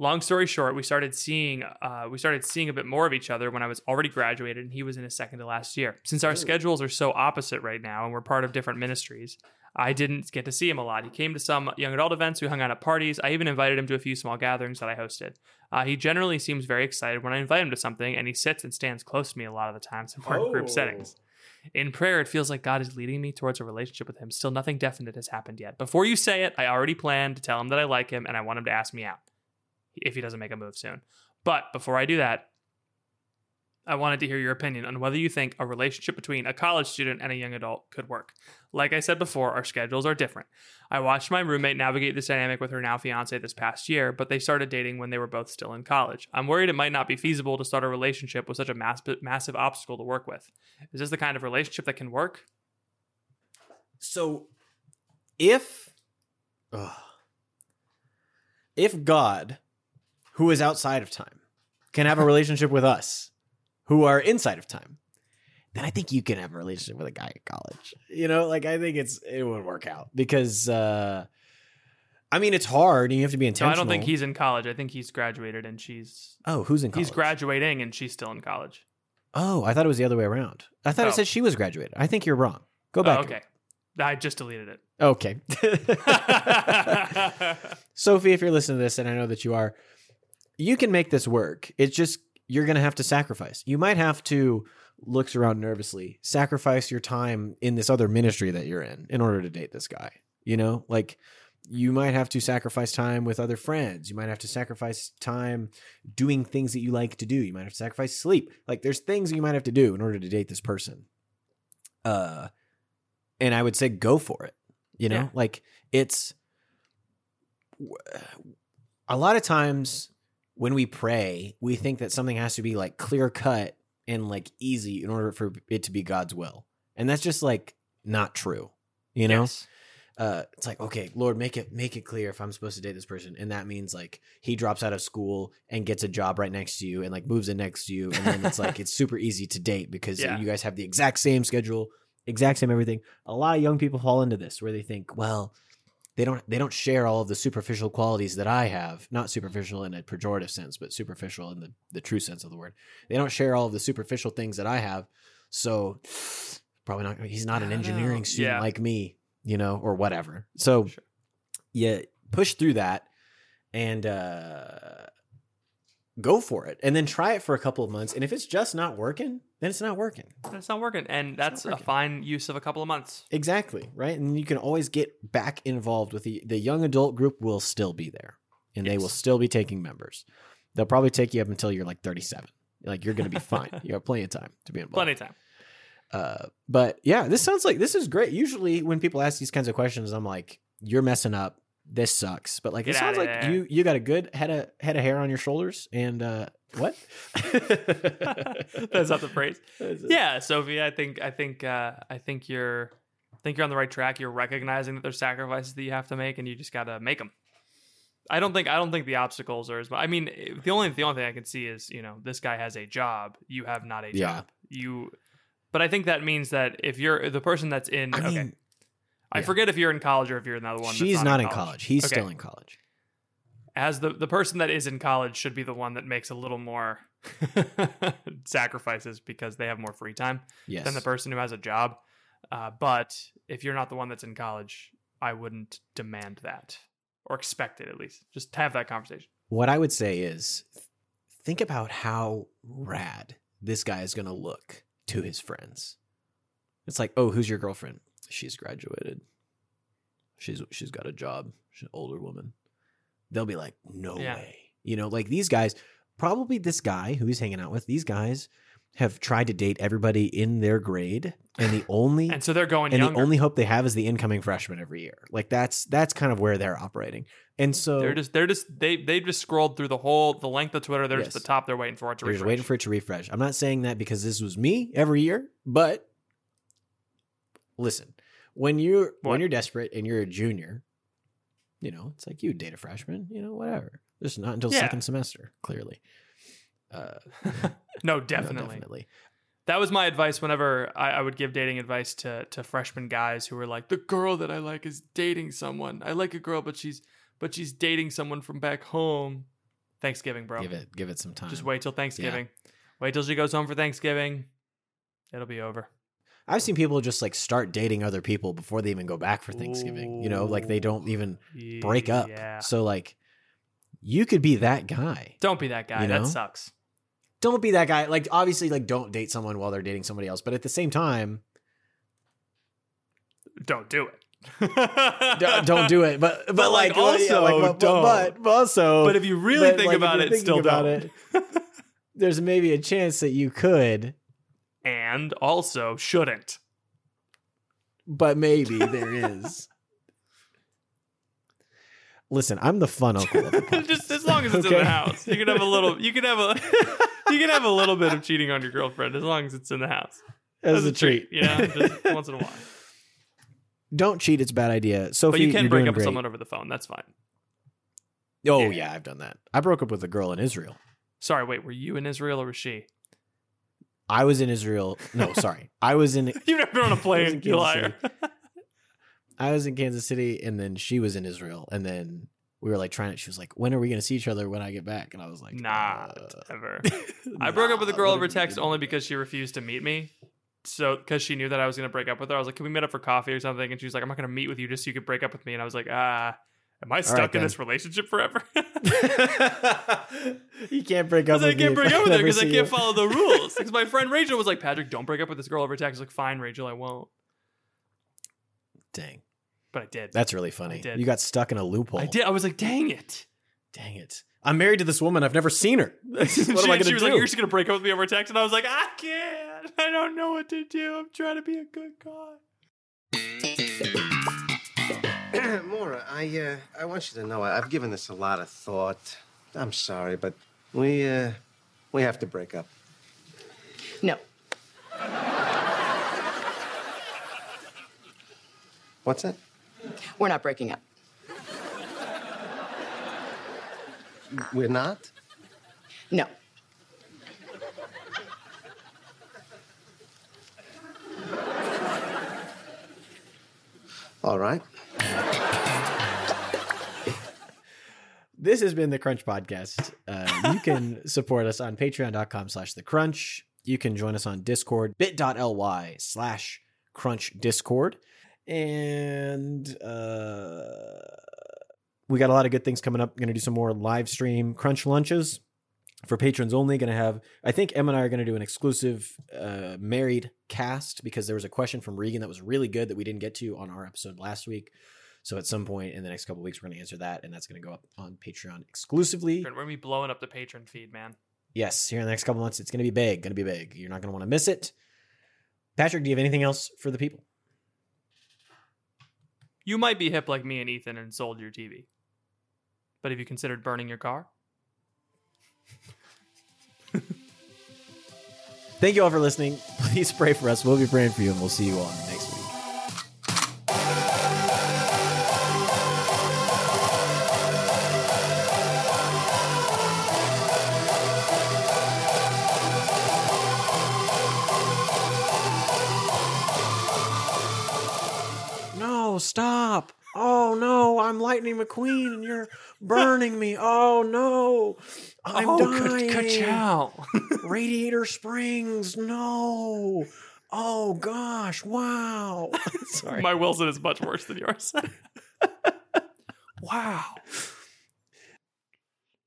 S2: Long story short, we started seeing uh, we started seeing a bit more of each other when I was already graduated, and he was in his second to last year. Since our schedules are so opposite right now, and we're part of different ministries, I didn't get to see him a lot. He came to some young adult events, we hung out at parties. I even invited him to a few small gatherings that I hosted. Uh, he generally seems very excited when I invite him to something, and he sits and stands close to me a lot of the times in more group
S1: Oh.
S2: settings. In prayer, it feels like God is leading me towards a relationship with him. Still, nothing definite has happened yet. Before you say it, I already plan to tell him that I like him and I want him to ask me out if he doesn't make a move soon. But before I do that, I wanted to hear your opinion on whether you think a relationship between a college student and a young adult could work. Like I said before, our schedules are different. I watched my roommate navigate this dynamic with her now fiance this past year, but they started dating when they were both still in college. I'm worried it might not be feasible to start a relationship with such a mass- massive obstacle to work with. Is this the kind of relationship that can work?
S1: So, if ugh, if God, who is outside of time, can have a relationship with us, who are inside of time, then I think you can have a relationship with a guy at college. You know, like I think it's it would work out because uh I mean it's hard and you have to be
S2: No,
S1: intentional.
S2: I don't think he's in college. I think he's graduated and she's
S1: Oh, who's in college?
S2: he's graduating and she's still in college.
S1: Oh, I thought it was the other way around. I thought
S2: Oh.
S1: it said she was graduated. I think you're wrong. Go back.
S2: Oh, okay. I just deleted it.
S1: Okay. Sophie, if you're listening to this, and I know that you are, you can make this work. It's just you're going to have to sacrifice. You might have to looks around nervously, sacrifice your time in this other ministry that you're in in order to date this guy. You know, like you might have to sacrifice time with other friends. You might have to sacrifice time doing things that you like to do. You might have to sacrifice sleep. Like there's things you might have to do in order to date this person. Uh and I would say go for it. You know?
S2: Yeah.
S1: Like it's a lot of times when we pray, we think that something has to be like clear cut and like easy in order for it to be God's will. And that's just like not true. You know?
S2: Yes.
S1: uh, it's like okay lord make it make it clear if i'm supposed to date this person and that means like he drops out of school and gets a job right next to you and like moves in next to you and then it's like it's super easy to date because
S2: Yeah.
S1: you guys have the exact same schedule exact same everything a lot of young people fall into this where they think well they don't they don't share all of the superficial qualities that i have not superficial in a pejorative sense but superficial in the, the true sense of the word they don't share all of the superficial things that i have so probably not he's not an
S2: don't know.
S1: engineering student
S2: Yeah.
S1: like me you know or whatever so
S2: Sure.
S1: yeah push through that and uh go for it and then try it for a couple of months. And if it's just not working then it's not working.
S2: It's not working, and that's a fine use of a couple of months.
S1: exactly right? And you can always get back involved with the the young adult group will still be there. And they will still be taking members. They'll probably take you up until you're like 37 like you're gonna be fine. You have plenty of time to be involved.
S2: Plenty of time.
S1: Uh, but yeah, this sounds like this is great. Usually, when people ask these kinds of questions, I'm like, "You're messing up. This sucks." But like,
S2: Get
S1: it sounds like
S2: there.
S1: you you got a good head of head of hair on your shoulders, and uh, what?
S2: That's not the phrase. Yeah, Sophie, I think I think uh, I think you're I think you're on the right track. You're recognizing that there's sacrifices that you have to make, and you just got to make them. I don't think I don't think the obstacles are as. But I mean, the only the only thing I can see is you know this guy has a job. You have not a
S1: Yeah.
S2: job. You, but I think that means that if you're the person that's in,
S1: I
S2: okay,
S1: mean,
S2: I
S1: yeah.
S2: forget if you're in college or if you're another one.
S1: she's
S2: that's
S1: not in college. He's
S2: Okay.
S1: still in college.
S2: as the the person that is in college should be the one that makes a little more sacrifices because they have more free time
S1: Yes.
S2: than the person who has a job. Uh, but if you're not the one that's in college, I wouldn't demand that or expect it at least. Just have that conversation.
S1: what I would say is, think about how rad this guy is going to look to his friends. It's like, oh, who's your girlfriend? She's graduated. She's she's got a job. She's an older woman. They'll be like, no
S2: Yeah.
S1: way. You know, like these guys. Probably this guy who he's hanging out with. These guys have tried to date everybody in their grade, and the only
S2: And so they're going
S1: and
S2: younger.
S1: the only hope they have is the incoming freshman every year. Like that's that's kind of where they're operating. And so
S2: they're just they're just they they just scrolled through the whole the length of Twitter. They're just
S1: Yes.
S2: at the top. They're waiting for it to
S1: They're just
S2: refresh.
S1: waiting for it to refresh. I'm not saying that because this was me every year, but listen, when you're
S2: What?
S1: when you're desperate and you're a junior, you know, it's like you date a freshman, you know, whatever. Just not until
S2: Yeah.
S1: second semester, clearly. Uh,
S2: no,
S1: no,
S2: definitely.
S1: definitely.
S2: That was my advice whenever I, I would give dating advice to to freshman guys who were like, the girl that I like is dating someone. I like a girl, but she's but she's dating someone from back home. Thanksgiving, bro.
S1: Give it give it some time.
S2: Just wait till Thanksgiving. Wait till she goes home for Thanksgiving. It'll be over.
S1: I've seen people just like start dating other people before they even go back for Thanksgiving. You know, like they don't even break up.
S2: Yeah.
S1: So like you could be that guy.
S2: Don't be that guy.
S1: You know?
S2: That sucks.
S1: don't be that guy. Like obviously, like don't date someone while they're dating somebody else. But at the same time,
S2: Don't do it.
S1: don't do it. But but,
S2: But,
S1: like,
S2: like,
S1: yeah,
S2: also,
S1: like, but,
S2: don't.
S1: but, but also,
S2: But if you really
S1: but,
S2: think
S1: like,
S2: about it, still
S1: about
S2: don't.
S1: it, there's maybe a chance that you could,
S2: And also shouldn't.
S1: but maybe there is. Listen, I'm the fun uncle. Of the
S2: Just as long as it's in the house. You can have a little you can have a you can have a little bit of cheating on your girlfriend as long as it's in the house.
S1: as a treat.
S2: You know, just once in a while.
S1: Don't cheat; it's a bad idea. Sophie,
S2: But you can
S1: you're
S2: break
S1: doing
S2: up with someone over the phone. That's fine.
S1: Oh
S2: Yeah.
S1: yeah, I've done that. I broke up with a girl in Israel.
S2: Sorry, wait, were you in Israel or was she?
S1: I was in Israel. No, sorry, I was in
S2: You've never been on a plane, you
S1: Kansas
S2: liar.
S1: I was in Kansas City and then she was in Israel and then we were like trying to she was like when are we going to see each other when I get back and I was like
S2: Not
S1: uh,
S2: ever. I broke up with a girl over text only because she refused to meet me. So, because she knew that I was going to break up with her, I was like, "Can we meet up for coffee or something?" And she was like, "I'm not going to meet with you just so you could break up with me." And I was like, "Ah, am I stuck
S1: right,
S2: in this relationship forever?"
S1: you can't break up
S2: Because I can't break up with her because I can't
S1: you.
S2: follow the rules. Because my friend Rachel was like, "Patrick, don't break up with this girl over text." I was like, "Fine, Rachel, I won't."
S1: Dang.
S2: but I did.
S1: That's really funny. You got stuck in a loophole.
S2: I did. I was like, dang it.
S1: Dang it. I'm married to this woman. I've never seen her. what
S2: she,
S1: am I going to
S2: was
S1: do?
S2: like, "You're just gonna break up with me over text," and I was like, "I can't. I don't know what to do. I'm trying to be a good guy."
S10: Maura, I uh, I want you to know I- I've given this a lot of thought. I'm sorry, but we uh, we have to break up.
S11: No.
S10: What's that?
S11: We're not breaking up.
S10: We're not.
S11: No.
S10: All right.
S1: This has been the Crunch Podcast. Uh, you can support us on patreon.com slash the crunch. You can join us on Discord, bit.ly slash crunch discord. And uh, we got a lot of good things coming up. Going to do some more live stream crunch lunches for patrons only. Going to have, I think Em and I are going to do an exclusive uh, married cast because there was a question from Regan that was really good that we didn't get to on our episode last week. So at some point in the next couple weeks, we're going to answer that, and that's going to go up on Patreon exclusively.
S2: We're gonna be blowing up the patron feed, man.
S1: Yes, here in the next couple months, it's going to be big. Going to be big. You're not going to want to miss it. Patrick, do you have anything else for the people?
S2: You might be hip like me and Ethan and sold your TV, but have you considered burning your car?
S1: Thank you all for listening. Please pray for us. We'll be praying for you, and we'll see you all I'm Lightning McQueen and you're burning me. Oh no. I'm
S2: Oh, ka-
S1: dying.
S2: ka-chow.
S1: Radiator Springs. No. Oh gosh. Wow. Sorry.
S2: My Wilson is much worse than yours. wow.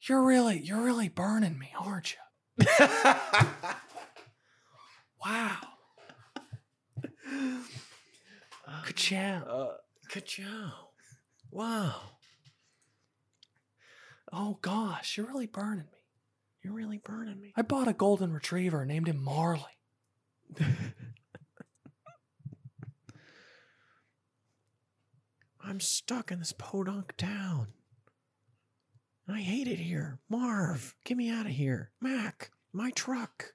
S2: You're really, you're really burning me, aren't you? wow. Ka-chow.
S1: Uh, ka-chow. Wow.
S2: Oh gosh, you're really burning me.
S1: You're really burning me.
S2: I bought a golden retriever, named him Marley.
S1: I'm stuck in this podunk town. I hate it here. Marv, get me out of here. Mack, my truck.